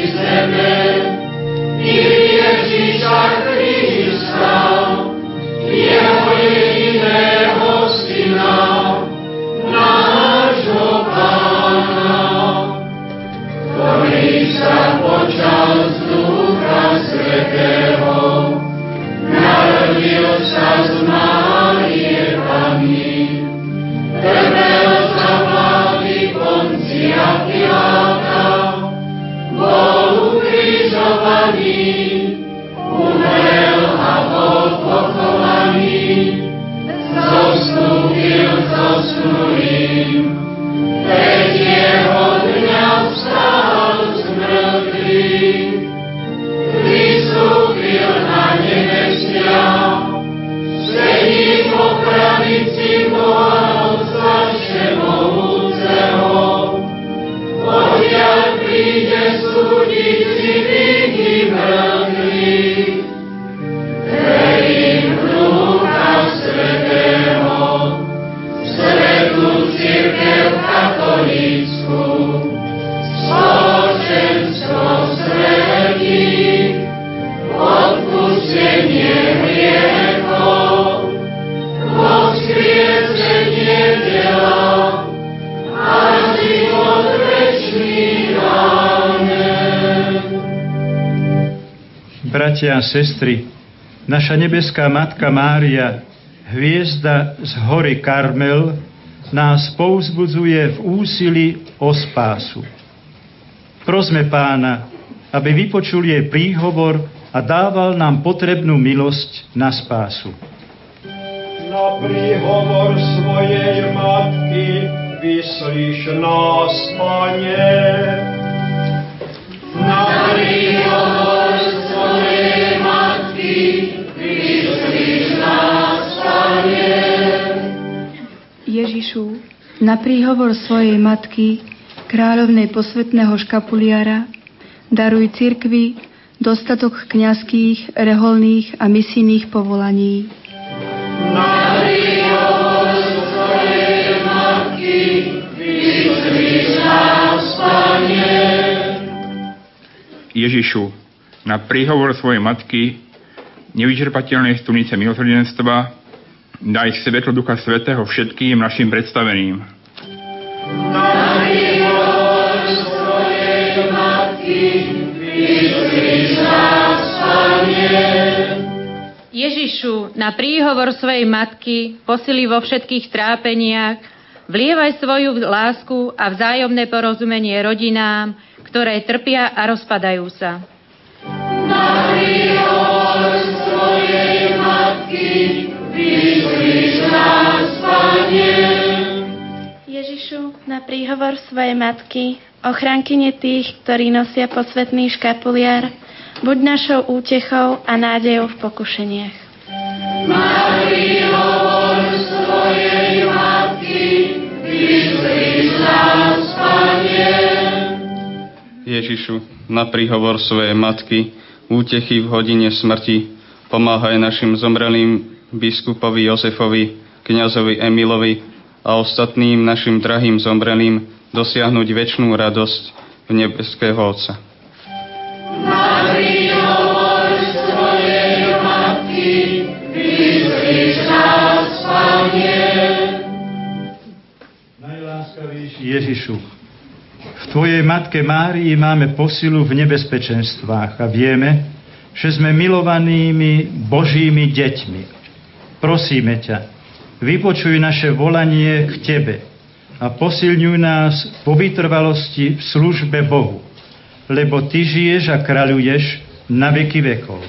sestry, naša nebeská Matka Mária, hviezda z hory Karmel, nás pouzbudzuje v úsilí o spásu. Prosme pána, aby vypočul jej príhovor a dával nám potrebnú milosť na spásu. Na príhovor svojej matky vyslíš nás, Pane. Na príhovor svojej matky, kráľovnej posvetného škapuliara, daruj cirkvi dostatok kňazských, reholných a misijných povolaní. Ježišu, na príhovor svojej matky, nevyčerpateľnej stunice milosrdenstva, daj svetlo Ducha Svetého všetkým našim predstaveným. Na Ježišu, na príhovor svojej matky posily vo všetkých trápeniach, vlievaj svoju lásku a vzájomné porozumenie rodinám, ktoré trpia a rozpadajú sa. Na príhovor svojej matky na príhovor svojej matky, ochrankyne tých, ktorí nosia posvetný škapuliar, buď našou útechou a nádejou v pokušeniach. Ježišu, na príhovor svojej matky, útechy v hodine smrti, pomáhaj našim zomrelým biskupovi Jozefovi, kňazovi Emilovi a ostatným našim drahým zomrelým dosiahnuť väčšnú radosť v nebeského Otca. Najláskavejší Ježišu, v Tvojej Matke Márii máme posilu v nebezpečenstvách a vieme, že sme milovanými Božími deťmi. Prosíme ťa, vypočuj naše volanie k Tebe a posilňuj nás po vytrvalosti v službe Bohu lebo Ty žiješ a kráľuješ na veky vekov.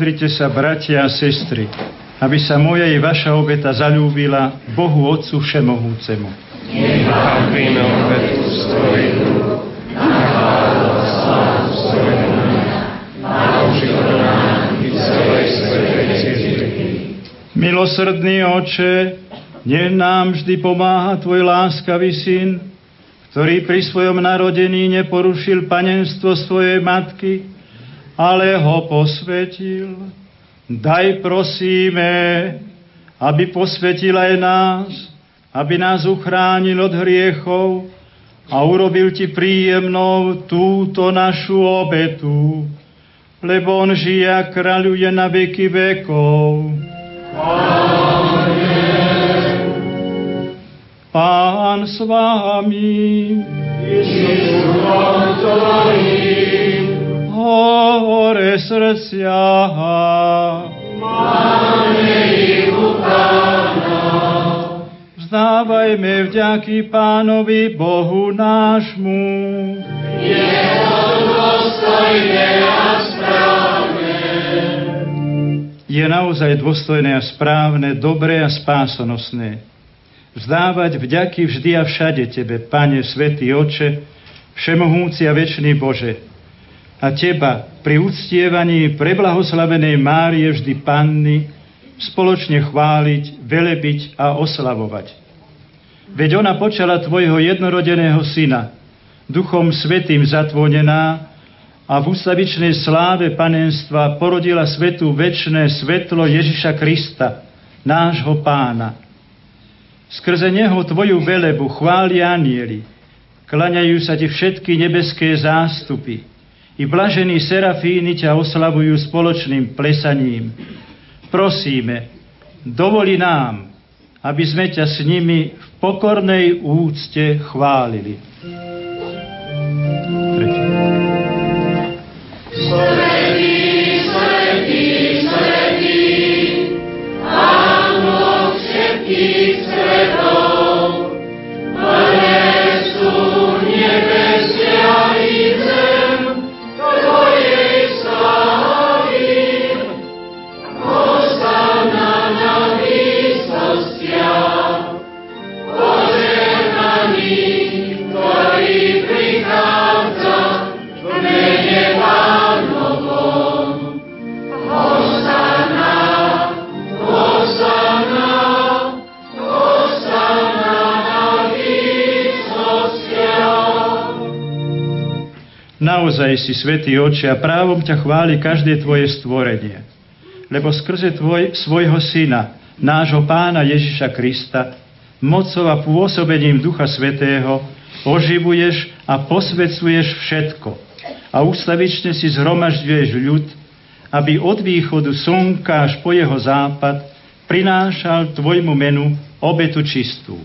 Modrite sa, bratia a sestry, aby sa moja i vaša obeta zalúbila Bohu Otcu Všemohúcemu. Nech cirkvi. Milosrdný Oče, nech nám vždy pomáha Tvoj láskavý Syn, ktorý pri svojom narodení neporušil panenstvo svojej matky, ale ho posvetil Daj prosíme, aby posvetil aj nás, aby nás uchránil od hriechov a urobil ti príjemnou túto našu obetu, lebo on žije a kráľuje na veky vekov. Pán s vámi. Hore srdcia. Máme ich u Pána. Vzdávajme vďaky Pánovi Bohu nášmu. Je to dôstojné a správne. Je naozaj dôstojné a správne, dobré a spásonosné. Vzdávať vďaky vždy a všade Tebe, Pane, Svetý Oče, Všemohúci a Večný Bože, a Teba pri uctievaní preblahoslavenej Márie vždy Panny spoločne chváliť, velebiť a oslavovať. Veď ona počala Tvojho jednorodeného syna, Duchom Svetým zatvonená a v ústavičnej sláve panenstva porodila svetu väčšné svetlo Ježiša Krista, nášho pána. Skrze neho Tvoju velebu chváli anieli, klaňajú sa Ti všetky nebeské zástupy, i blažení serafíny ťa oslavujú spoločným plesaním. Prosíme, dovoli nám, aby sme ťa s nimi v pokornej úcte chválili. Svetý, Naozaj si, Svetý Oče, a právom ťa chváli každé Tvoje stvorenie. Lebo skrze tvoj, svojho Syna, nášho Pána Ježiša Krista, mocou a pôsobením Ducha Svetého oživuješ a posvecuješ všetko a ústavične si zhromažďuješ ľud, aby od východu slnka až po jeho západ prinášal Tvojmu menu obetu čistú.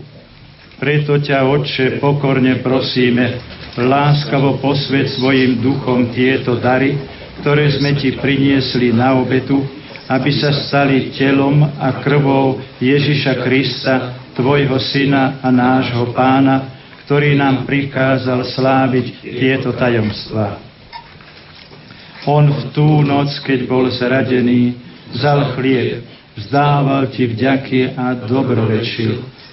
Preto ťa, Otče, pokorne prosíme, láskavo posved svojim duchom tieto dary, ktoré sme Ti priniesli na obetu, aby sa stali telom a krvou Ježiša Krista, Tvojho Syna a nášho Pána, ktorý nám prikázal sláviť tieto tajomstvá. On v tú noc, keď bol zradený, vzal chlieb, vzdával Ti vďaky a dobrorečil,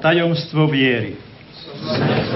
Tajomstvo viery. Smrť.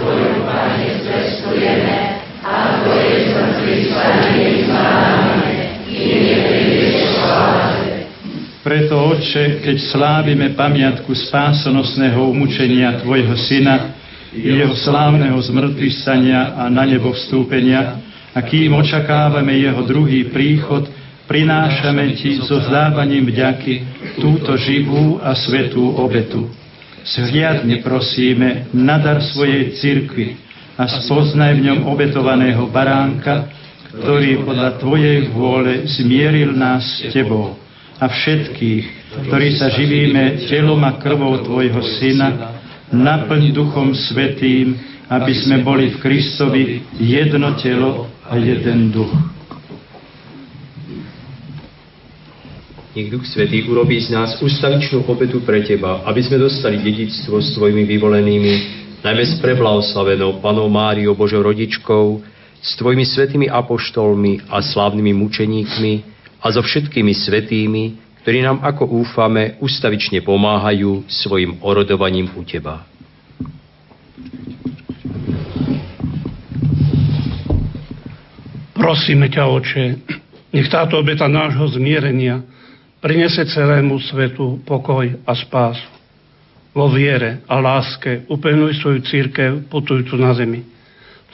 Preto, Otče, keď slávime pamiatku spásonosného umúčenia Tvojho Syna, jeho slávneho zmrtvých stania a na nebo vstúpenia, a kým očakávame jeho druhý príchod, prinášame Ti so zdávaním vďaky túto živú a svetú obetu. Zhliadne prosíme na dar svojej cirkvi a spoznaj v ňom obetovaného baránka, ktorý podľa Tvojej vôle zmieril nás s Tebou a všetkých, ktorí sa živíme telom a krvou Tvojho Syna, naplň Duchom Svetým, aby sme boli v Kristovi jedno telo a jeden duch. Nech Duch Svetý urobí z nás ustavičnú obetu pre Teba, aby sme dostali dedictvo s Tvojimi vyvolenými, najmä s preblahoslavenou Panou Máriou Božou rodičkou, s Tvojimi svetými apoštolmi a slávnymi mučeníkmi a so všetkými svetými, ktorí nám, ako úfame, ustavične pomáhajú svojim orodovaním u Teba. Prosíme ťa, Oče, nech táto obeta nášho zmierenia prinese celému svetu pokoj a spásu. Vo viere a láske upevňuj svoju církev putujúcu na zemi.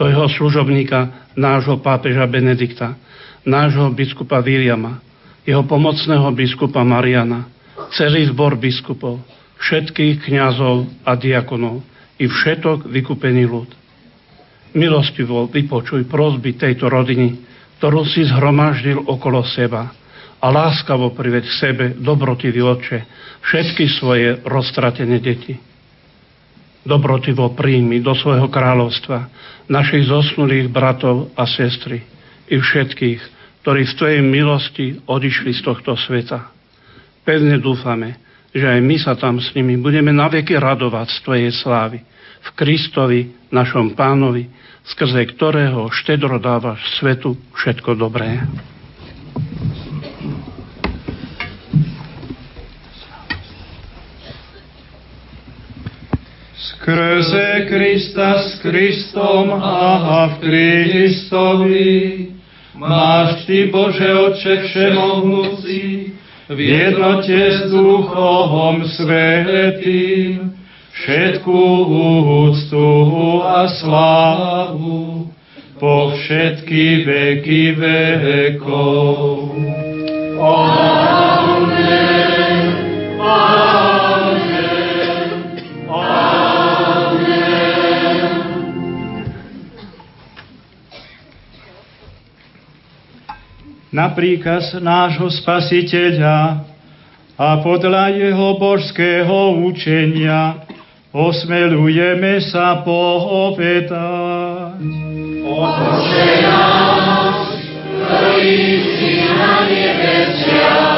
To jeho služobníka, nášho pápeža Benedikta, nášho biskupa Viliama, jeho pomocného biskupa Mariana, celý zbor biskupov, všetkých kňazov a diakonov i všetok vykúpený ľud. Milostivo vypočuj prosby tejto rodiny, ktorú si zhromaždil okolo seba a láskavo priveď k sebe, dobrotivý oče, všetky svoje roztratené deti. Dobrotivo príjmi do svojho kráľovstva našich zosnulých bratov a sestry i všetkých, ktorí v Tvojej milosti odišli z tohto sveta. Pevne dúfame, že aj my sa tam s nimi budeme naveky radovať z Tvojej slávy v Kristovi, našom pánovi, skrze ktorého štedro dávaš svetu všetko dobré. Skrze Krista s Kristom a v Kristovi máš Ty, Bože Otče Všemohúci, v jednote s Duchom Svetým, všetkú úctu a slávu po všetky veky vekov. Amen. Amen. Na príkaz nášho spasiteľa a podľa jeho božského učenia osmelujeme sa povedať. Oče náš, ktorý si na nebesiach,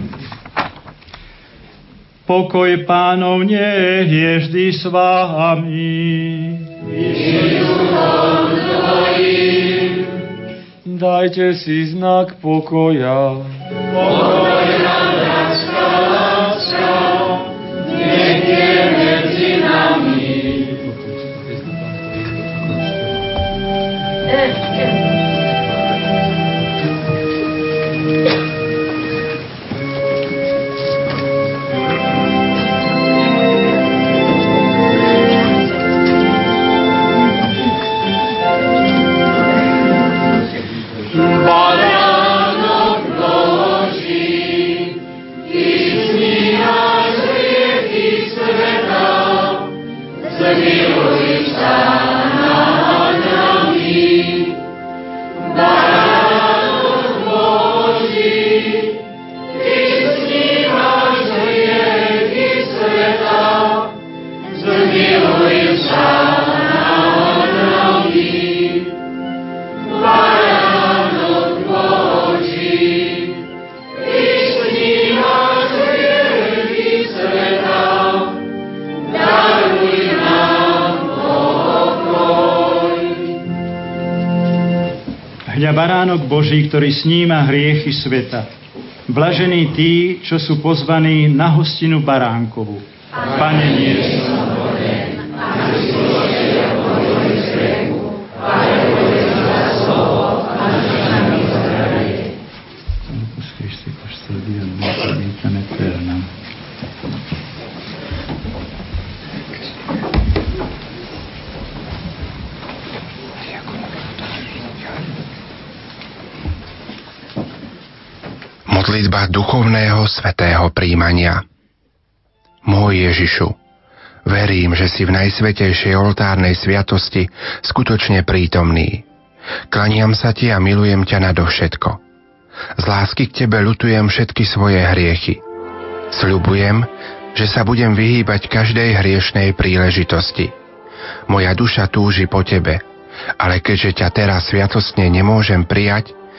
Pokoj pánov nech je vždy s vámi. Dajte si znak pokoja. Pokoj baránok Boží, ktorý sníma hriechy sveta. Blažení tí, čo sú pozvaní na hostinu baránkovu. Pane, nie som modlitba duchovného svetého príjmania. Môj Ježišu, verím, že si v najsvetejšej oltárnej sviatosti skutočne prítomný. Klaniam sa ti a milujem ťa nadovšetko. Z lásky k tebe ľutujem všetky svoje hriechy. Sľubujem, že sa budem vyhýbať každej hriešnej príležitosti. Moja duša túži po tebe, ale keďže ťa teraz sviatostne nemôžem prijať,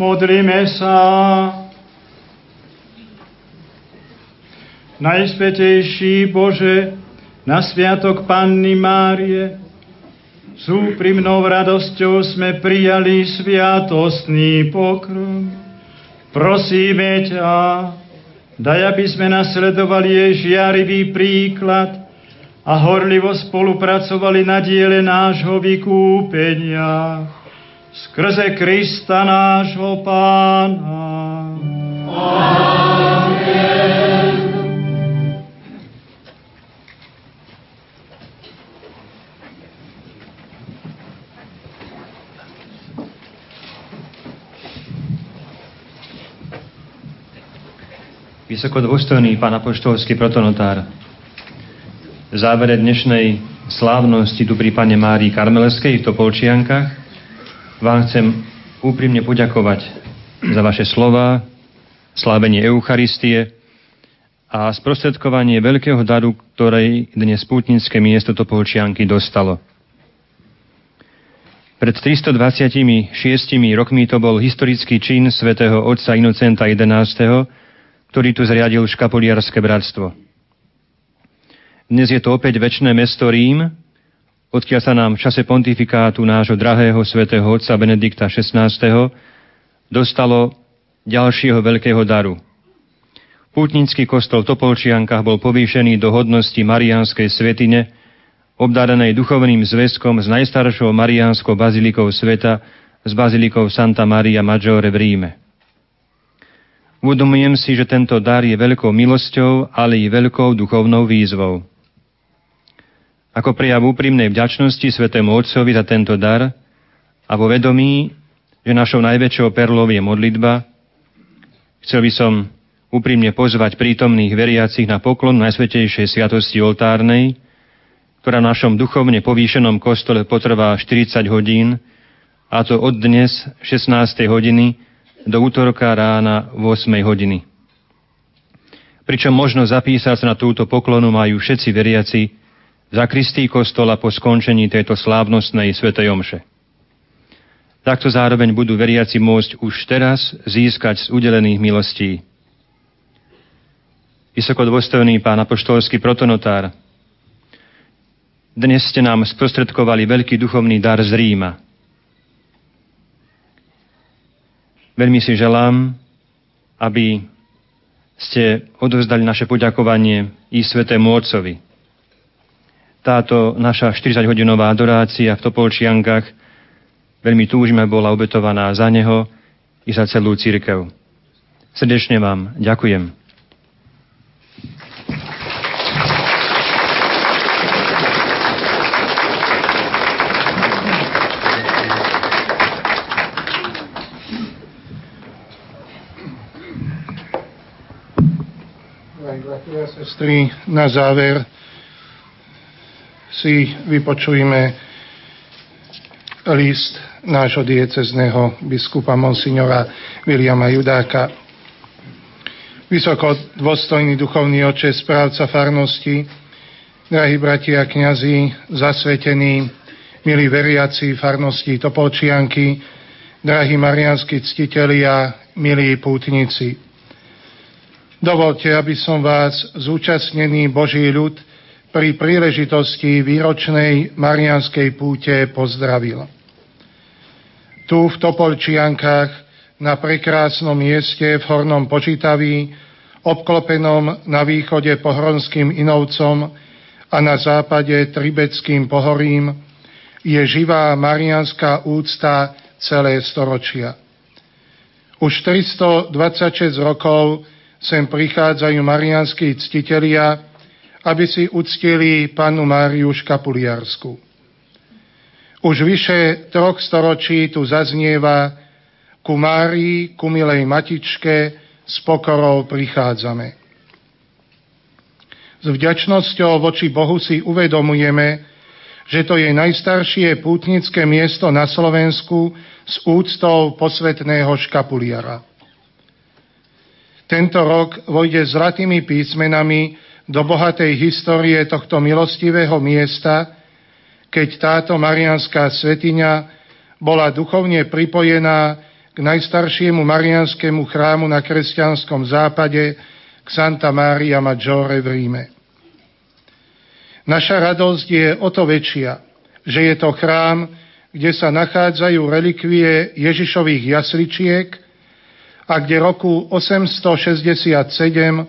Modlíme sa. Najsvetejší Bože, na sviatok Panny Márie, s úprimnou radosťou sme prijali sviatostný pokrm. Prosíme ťa, daj, aby sme nasledovali jej žiarivý príklad a horlivo spolupracovali na diele nášho vykúpenia skrze Krista nášho Pána. Vysoko dôstojný pán apoštolský protonotár, v závere dnešnej slávnosti tu pri pane Márii Karmeleskej v Topolčiankách vám chcem úprimne poďakovať za vaše slova, slávenie Eucharistie a sprostredkovanie veľkého daru, ktorej dnes pútnické miesto Topolčianky dostalo. Pred 326 rokmi to bol historický čin svätého otca Inocenta XI, ktorý tu zriadil škapoliarské bratstvo. Dnes je to opäť väčšné mesto Rím, odkiaľ sa nám v čase pontifikátu nášho drahého svätého otca Benedikta XVI. dostalo ďalšieho veľkého daru. Pútnický kostol v Topolčiankách bol povýšený do hodnosti Mariánskej svetine, obdarenej duchovným zväzkom s najstaršou Mariánskou bazilikou sveta, s bazilikou Santa Maria Maggiore v Ríme. Uvedomujem si, že tento dar je veľkou milosťou, ale i veľkou duchovnou výzvou. Ako prejav úprimnej vďačnosti Svetému Otcovi za tento dar a vo vedomí, že našou najväčšou perlou je modlitba, chcel by som úprimne pozvať prítomných veriacich na poklon Najsvetejšej sviatosti oltárnej, ktorá v našom duchovne povýšenom kostole potrvá 40 hodín, a to od dnes 16. hodiny do útorka rána v 8 hodiny. Pričom možno zapísať sa na túto poklonu majú všetci veriaci za Kristý kostola po skončení tejto slávnostnej svetej omše. Takto zároveň budú veriaci môcť už teraz získať z udelených milostí. Vysokodôstojný pán apoštolský protonotár, dnes ste nám sprostredkovali veľký duchovný dar z Ríma – Veľmi si želám, aby ste odovzdali naše poďakovanie i Svetému Otcovi. Táto naša 40-hodinová adorácia v Topolčiankách veľmi túžime bola obetovaná za Neho i za celú církev. Srdečne vám ďakujem. sestry, na záver si vypočujeme list nášho diecezného biskupa Monsignora Viliama Judáka. Vysoko dôstojný duchovný oče, správca farnosti, drahí bratia a kniazy, zasvetení, milí veriaci farnosti Topolčianky, drahí marianskí ctitelia, milí pútnici. Dovolte, aby som vás, zúčastnený Boží ľud, pri príležitosti výročnej Marianskej púte pozdravil. Tu v Topolčiankách, na prekrásnom mieste v Hornom Počítaví, obklopenom na východe Pohronským Inovcom a na západe Tribeckým Pohorím, je živá marianská úcta celé storočia. Už 326 rokov sem prichádzajú marianskí ctitelia, aby si uctili panu Máriu Škapuliarsku. Už vyše troch storočí tu zaznieva ku Márii, ku milej matičke, s pokorou prichádzame. S vďačnosťou voči Bohu si uvedomujeme, že to je najstaršie pútnické miesto na Slovensku s úctou posvetného škapuliara. Tento rok vojde zlatými písmenami do bohatej histórie tohto milostivého miesta, keď táto marianská svetiňa bola duchovne pripojená k najstaršiemu marianskému chrámu na kresťanskom západe, k Santa Maria Maggiore v Ríme. Naša radosť je o to väčšia, že je to chrám, kde sa nachádzajú relikvie Ježišových jasličiek a kde roku 867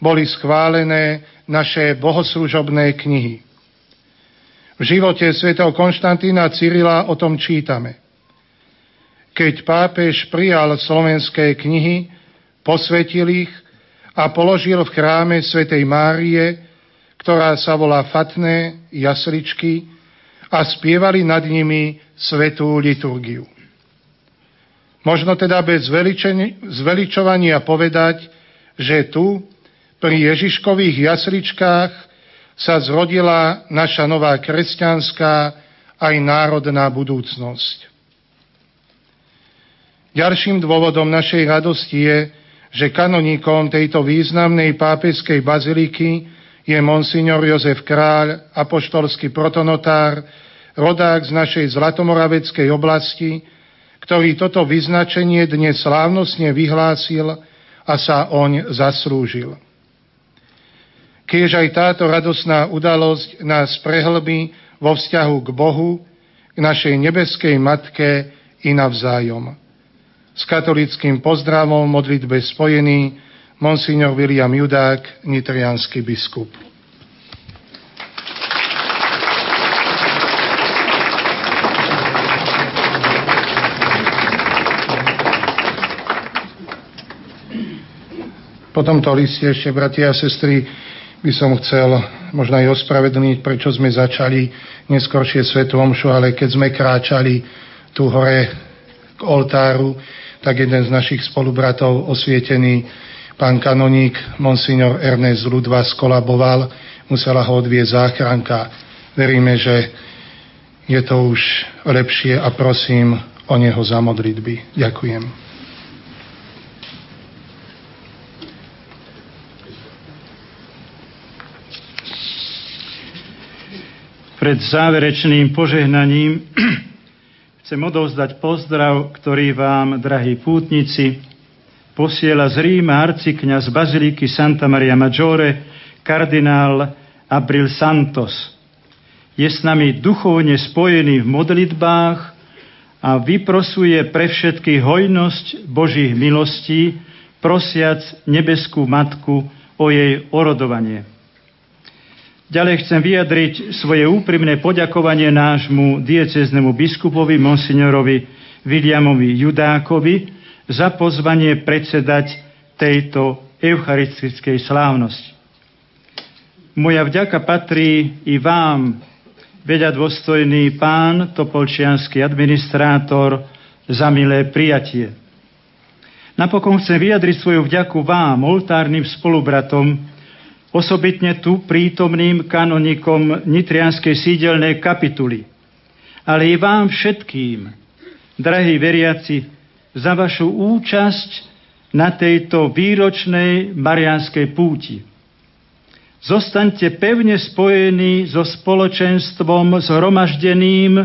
boli schválené naše bohoslužobné knihy. V živote svätého Konštantína Cyrila o tom čítame. Keď pápež prijal slovenské knihy, posvetil ich a položil v chráme svätej Márie, ktorá sa volá Fatné jasličky, a spievali nad nimi svetú liturgiu. Možno teda bez zveličovania povedať, že tu, pri Ježiškových jasličkách, sa zrodila naša nová kresťanská aj národná budúcnosť. Ďalším dôvodom našej radosti je, že kanoníkom tejto významnej pápeskej baziliky je monsignor Jozef Kráľ, apoštolský protonotár, rodák z našej Zlatomoraveckej oblasti, ktorý toto vyznačenie dnes slávnostne vyhlásil a sa oň zaslúžil. Kiež aj táto radosná udalosť nás prehlbí vo vzťahu k Bohu, k našej nebeskej Matke i navzájom. S katolickým pozdravom modlitbe spojený monsignor William Judák, nitrianský biskup. Po tomto liste ešte, bratia a sestry, by som chcel možno aj ospravedlniť, prečo sme začali neskôršie svetu omšu, ale keď sme kráčali tu hore k oltáru, tak jeden z našich spolubratov, osvietený pán kanoník, monsignor Ernest Ludva, skolaboval, musela ho odvieť záchranka. Veríme, že je to už lepšie a prosím o neho za modlitby. Ďakujem. Pred záverečným požehnaním chcem odovzdať pozdrav, ktorý vám, drahí pútnici, posiela z Ríma arcikňaz Baziliky Santa Maria Maggiore, kardinál Abril Santos. Je s nami duchovne spojený v modlitbách a vyprosuje pre všetky hojnosť Božích milostí, prosiac nebeskú matku o jej orodovanie. Ďalej chcem vyjadriť svoje úprimné poďakovanie nášmu dieceznemu biskupovi monsignorovi Williamovi Judákovi za pozvanie predsedať tejto eucharistickej slávnosti. Moja vďaka patrí i vám, vedia dôstojný pán, topolčianský administrátor, za milé prijatie. Napokon chcem vyjadriť svoju vďaku vám, oltárnym spolubratom, osobitne tu prítomným kanonikom Nitrianskej sídelnej kapituly, ale i vám všetkým, drahí veriaci, za vašu účasť na tejto výročnej marianskej púti. Zostaňte pevne spojení so spoločenstvom zhromaždeným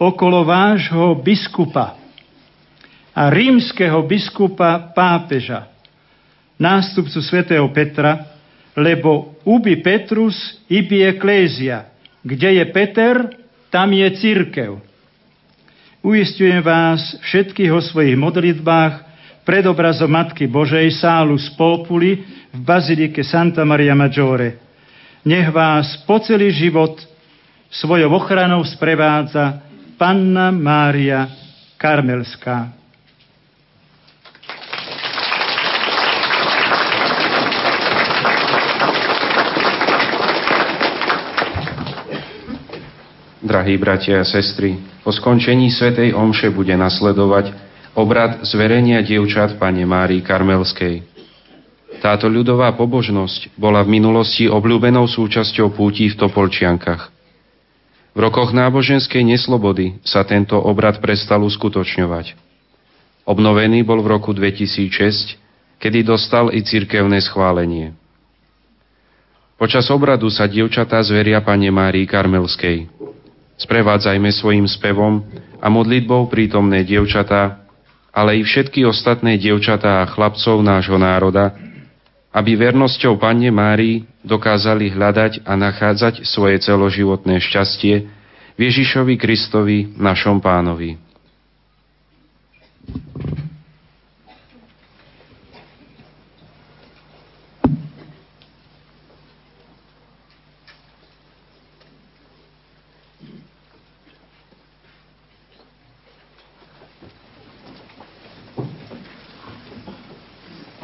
okolo vášho biskupa a rímskeho biskupa pápeža, nástupcu svätého Petra, lebo ubi Petrus ibi eklézia. Kde je Peter, tam je církev. Uistujem vás všetkých o svojich modlitbách pred obrazom Matky Božej sálu z Populi v Bazilike Santa Maria Maggiore. Nech vás po celý život svojou ochranou sprevádza Panna Mária Karmelská. Drahí bratia a sestry, po skončení Svetej Omše bude nasledovať obrad zverenia dievčat Pane Márii Karmelskej. Táto ľudová pobožnosť bola v minulosti obľúbenou súčasťou pútí v Topolčiankach. V rokoch náboženskej neslobody sa tento obrad prestal uskutočňovať. Obnovený bol v roku 2006, kedy dostal i cirkevné schválenie. Počas obradu sa dievčatá zveria Pane Márii Karmelskej. Sprevádzajme svojim spevom a modlitbou prítomné dievčatá ale i všetky ostatné dievčatá a chlapcov nášho národa, aby vernosťou Panne Márii dokázali hľadať a nachádzať svoje celoživotné šťastie v Ježišovi Kristovi, našom pánovi.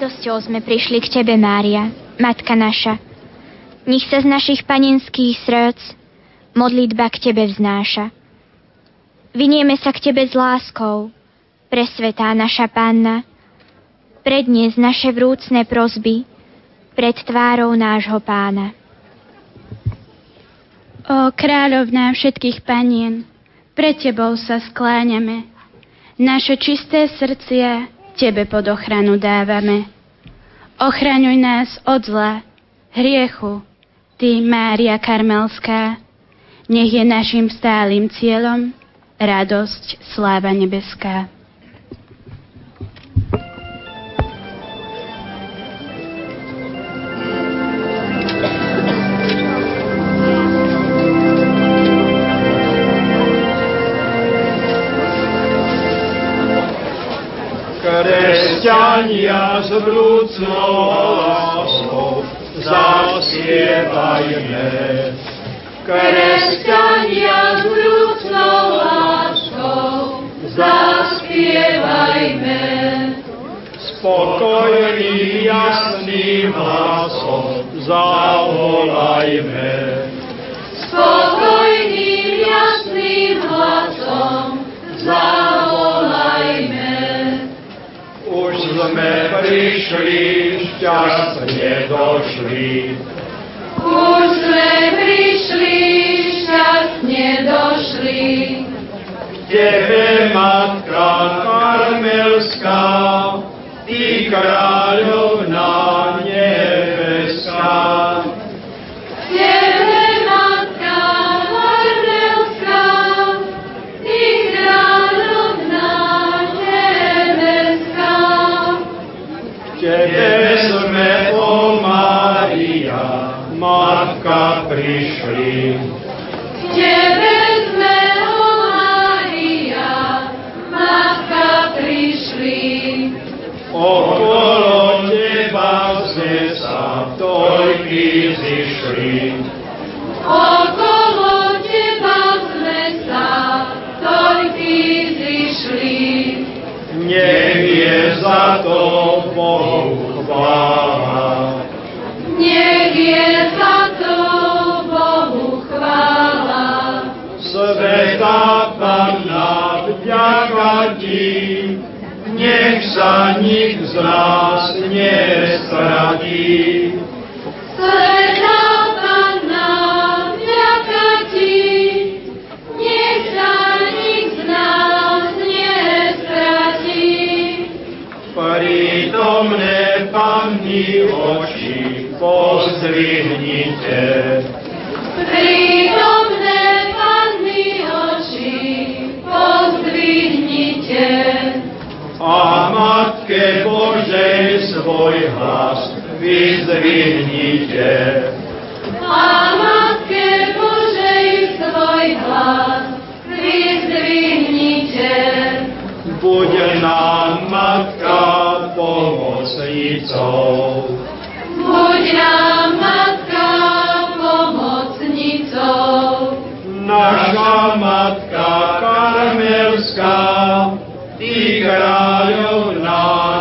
Radosťou sme prišli k Tebe, Mária, Matka naša. Nech sa z našich panenských srdc modlitba k Tebe vznáša. Vynieme sa k Tebe s láskou, presvetá naša Panna, prednies naše vrúcne prozby pred tvárou nášho pána. O kráľovná všetkých panien, pred Tebou sa skláňame. Naše čisté srdcia Tebe pod ochranu dávame. Ochraňuj nás od zla, hriechu, Ty, Mária Karmelská, nech je našim stálym cieľom radosť, sláva nebeská. Vrúcnou láskou zaspievajme. Kresťania s vrúcnou láskou zaspievajme. Spokojný, jasným hlasom zavolajme. Spokojným, jasným hlasom zavolajme sme prišli, šťastne došli. Už sme prišli, šťastne došli. Tebe, Matka Karmelská, Ty kráľovná Matka, prišli. Tebe sme, o Mária, Matka, prišli. Okolo Teba sme sa toľky zišli. Okolo Teba sme sa toľky zišli. Nech je za to Bohu chvála. Svetá Panna, vďaka Ti, nech sa nik z nás nestratí. Svetá Panna, vďaka Ti, nech sa nik z nás nestratí. Prítomné Panny oči, pozdvihnite. Prítomné pozdvihnite. A Matke Božej svoj hlas vyzdvihnite. A Matke Božej svoj hlas vyzdvihnite. Buď nám Matka pomocnicou. Buď nám Matka pomocnicou. Naša Matka Karmelská, Ty kráľovná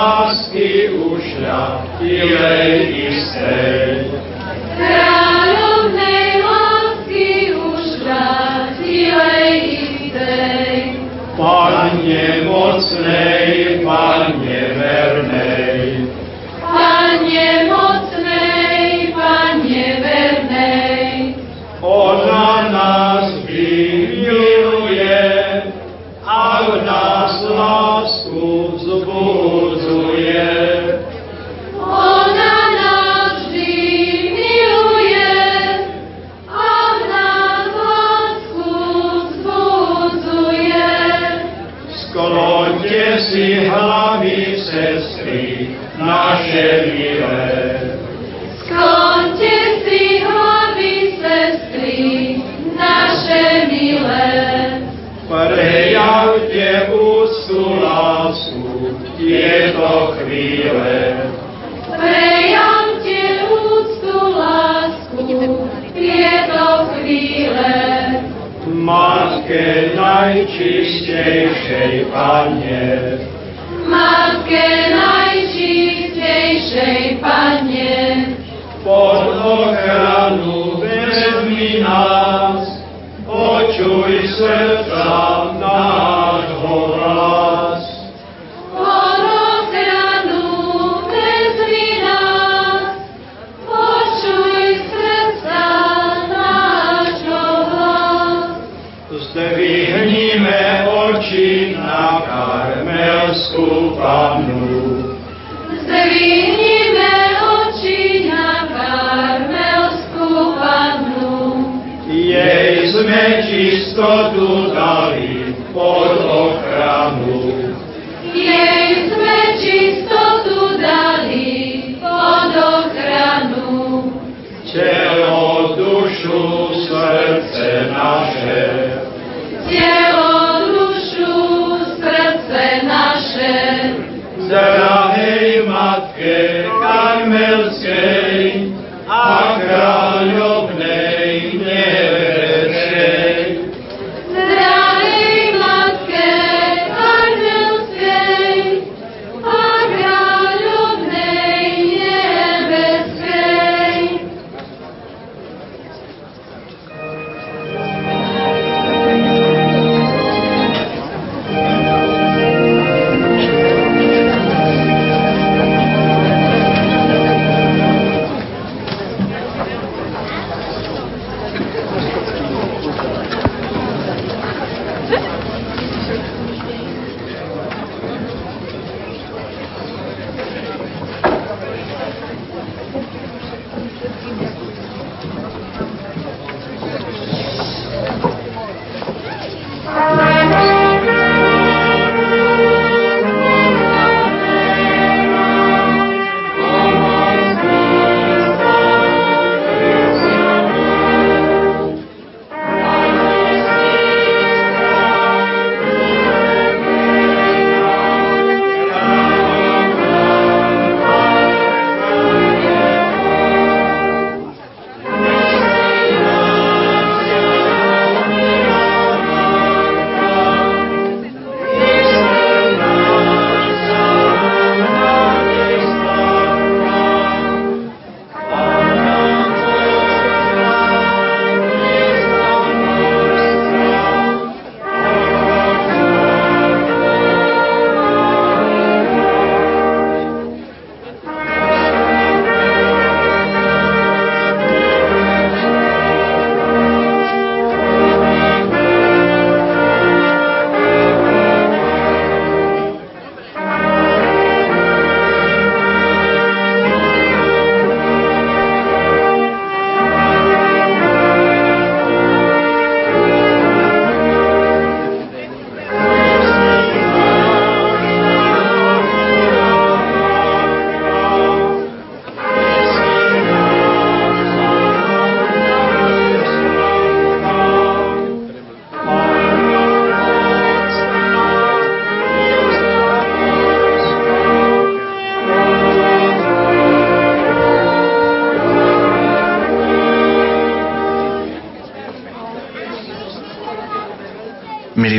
Lásky ušľachtilej istej. Kráľovnej lásky už vrátilej istej. Panne mocnej, Panne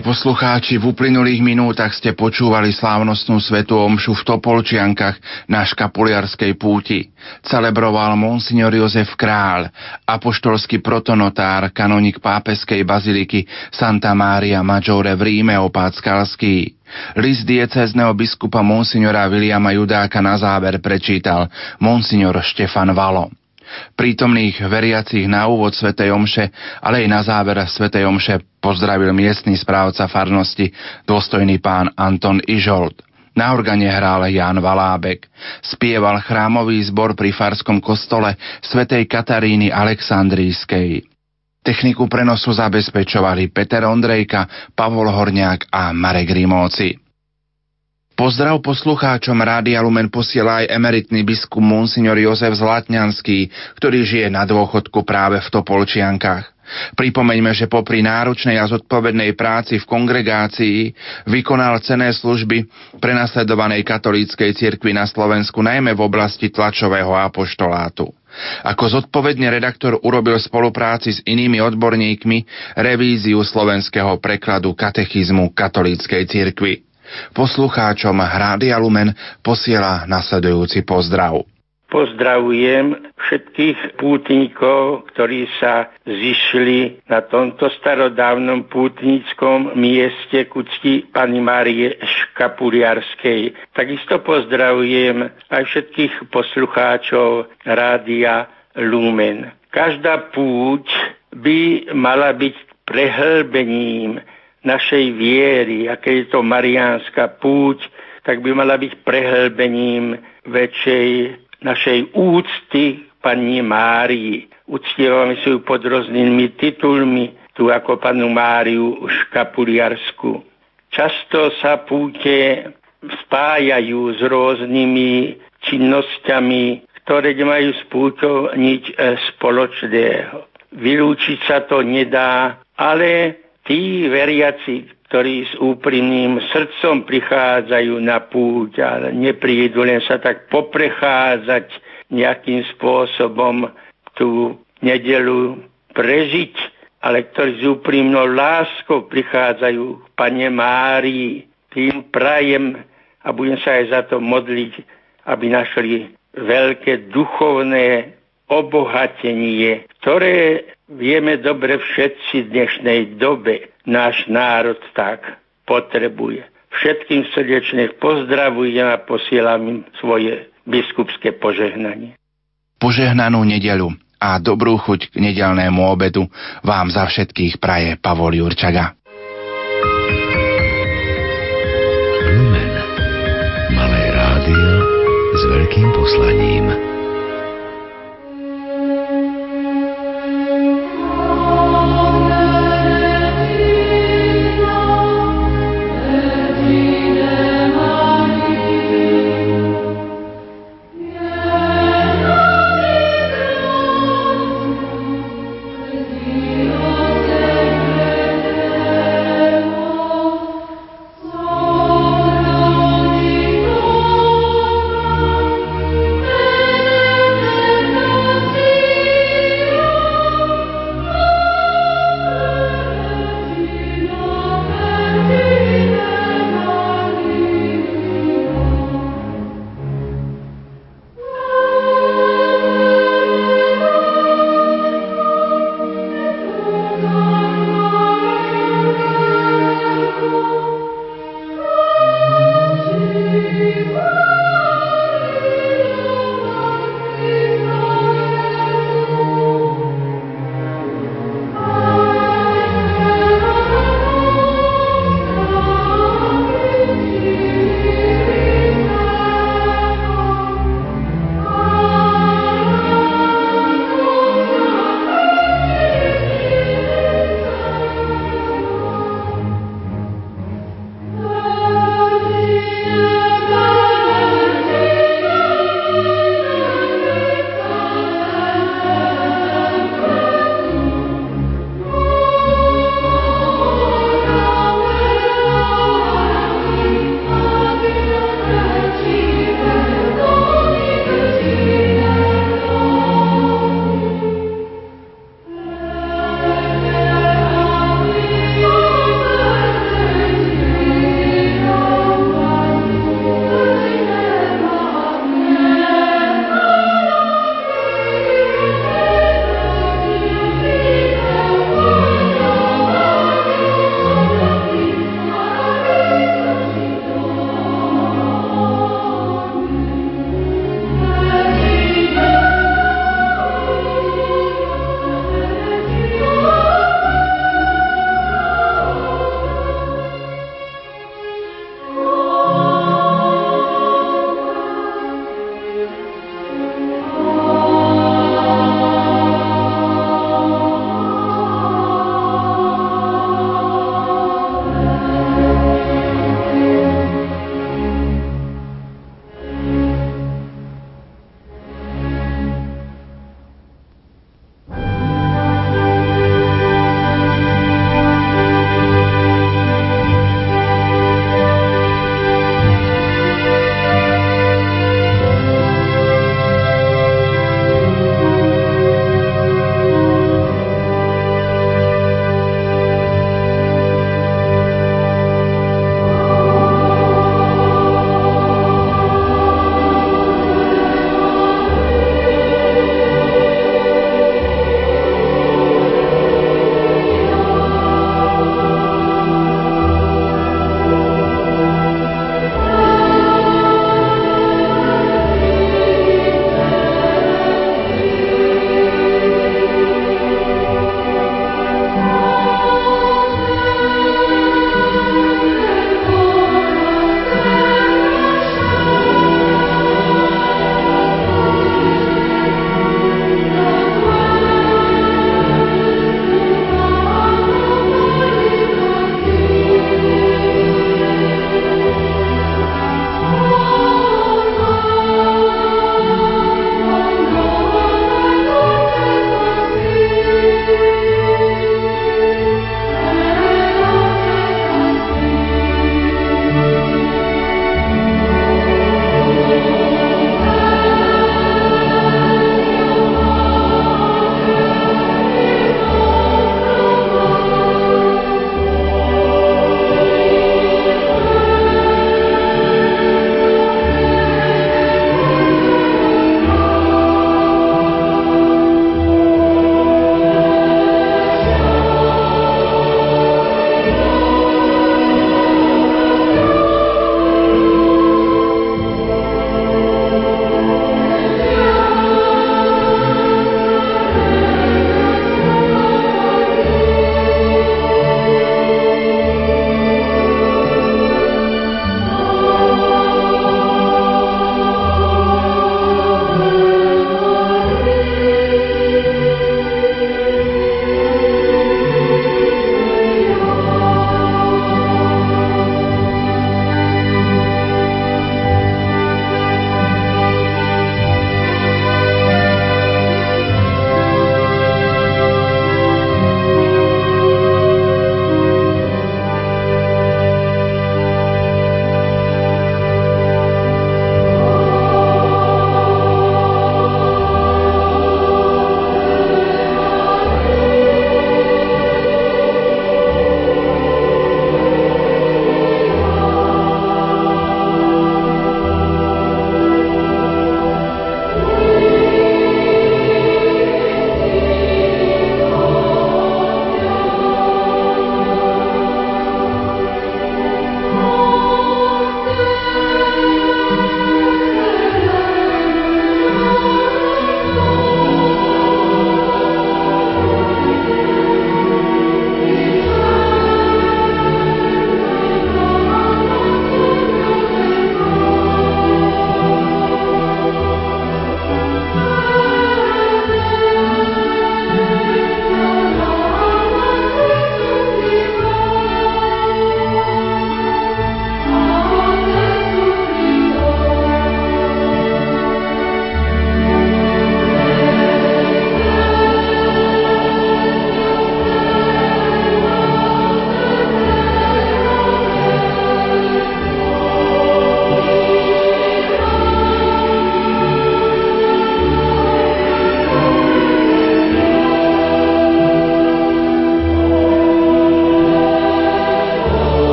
Poslucháči, v uplynulých minútach ste počúvali slávnostnú svetú omšu v Topolčiankach na škapuliarskej púti. Celebroval monsignor Jozef Král, apoštolský protonotár, kanonik pápeskej baziliky Santa Maria Maggiore v Ríme opát Skalský. List diecezneho biskupa monsignora Viliama Judáka na záver prečítal monsignor Štefan Valo. Prítomných veriacich na úvod Svetej Omše, ale aj na záver Svetej Omše pozdravil miestny správca farnosti, dôstojný pán Anton Ižold. Na organe hral Jan Valábek. Spieval chrámový zbor pri farskom kostole svätej Kataríny Aleksandrískej. Techniku prenosu zabezpečovali Peter Ondrejka, Pavol Horniak a Marek Rimóci. Pozdrav poslucháčom Rádia Lumen posiela aj emeritný biskup Monsignor Jozef Zlatňanský, ktorý žije na dôchodku práve v Topolčiankách. Pripomeňme, že popri náročnej a zodpovednej práci v kongregácii vykonal cené služby prenasledovanej katolíckej cirkvi na Slovensku najmä v oblasti tlačového apoštolátu. Ako zodpovedne redaktor urobil v spolupráci s inými odborníkmi revíziu slovenského prekladu katechizmu katolíckej cirkvi. Poslucháčom Hrádia Lumen posiela nasledujúci pozdrav. Pozdravujem všetkých pútnikov, ktorí sa zišli na tomto starodávnom pútnickom mieste ku cti Pani Márie Škapuliarskej. Takisto pozdravujem aj všetkých poslucháčov Rádia Lumen. Každá púť by mala byť prehlbením našej viery, aké je to mariánska púť, tak by mala byť prehlbením väčšej našej úcty pani Márii. Uctievame si ju pod rôznymi titulmi, tu ako panu Máriu Škapuliarsku. Často sa púte spájajú s rôznymi činnosťami, ktoré nemajú s púťou nič e, spoločného. Vylúčiť sa to nedá, ale tí veriaci, ktorí s úprimným srdcom prichádzajú na púť a neprídu len sa tak poprechádzať nejakým spôsobom tú nedelu prežiť, ale ktorí s úprimnou láskou prichádzajú k Pane Márii. Tým prajem a budem sa aj za to modliť, aby našli veľké duchovné obohatenie, ktoré vieme dobre všetci v dnešnej dobe náš národ tak potrebuje. Všetkým srdečne pozdravujem a posielam im svoje biskupské požehnanie. Požehnanú nedelu a dobrú chuť k nedelnému obedu vám za všetkých praje Pavol Jurčaga. Lumen. Malé rádio s veľkým poslaním.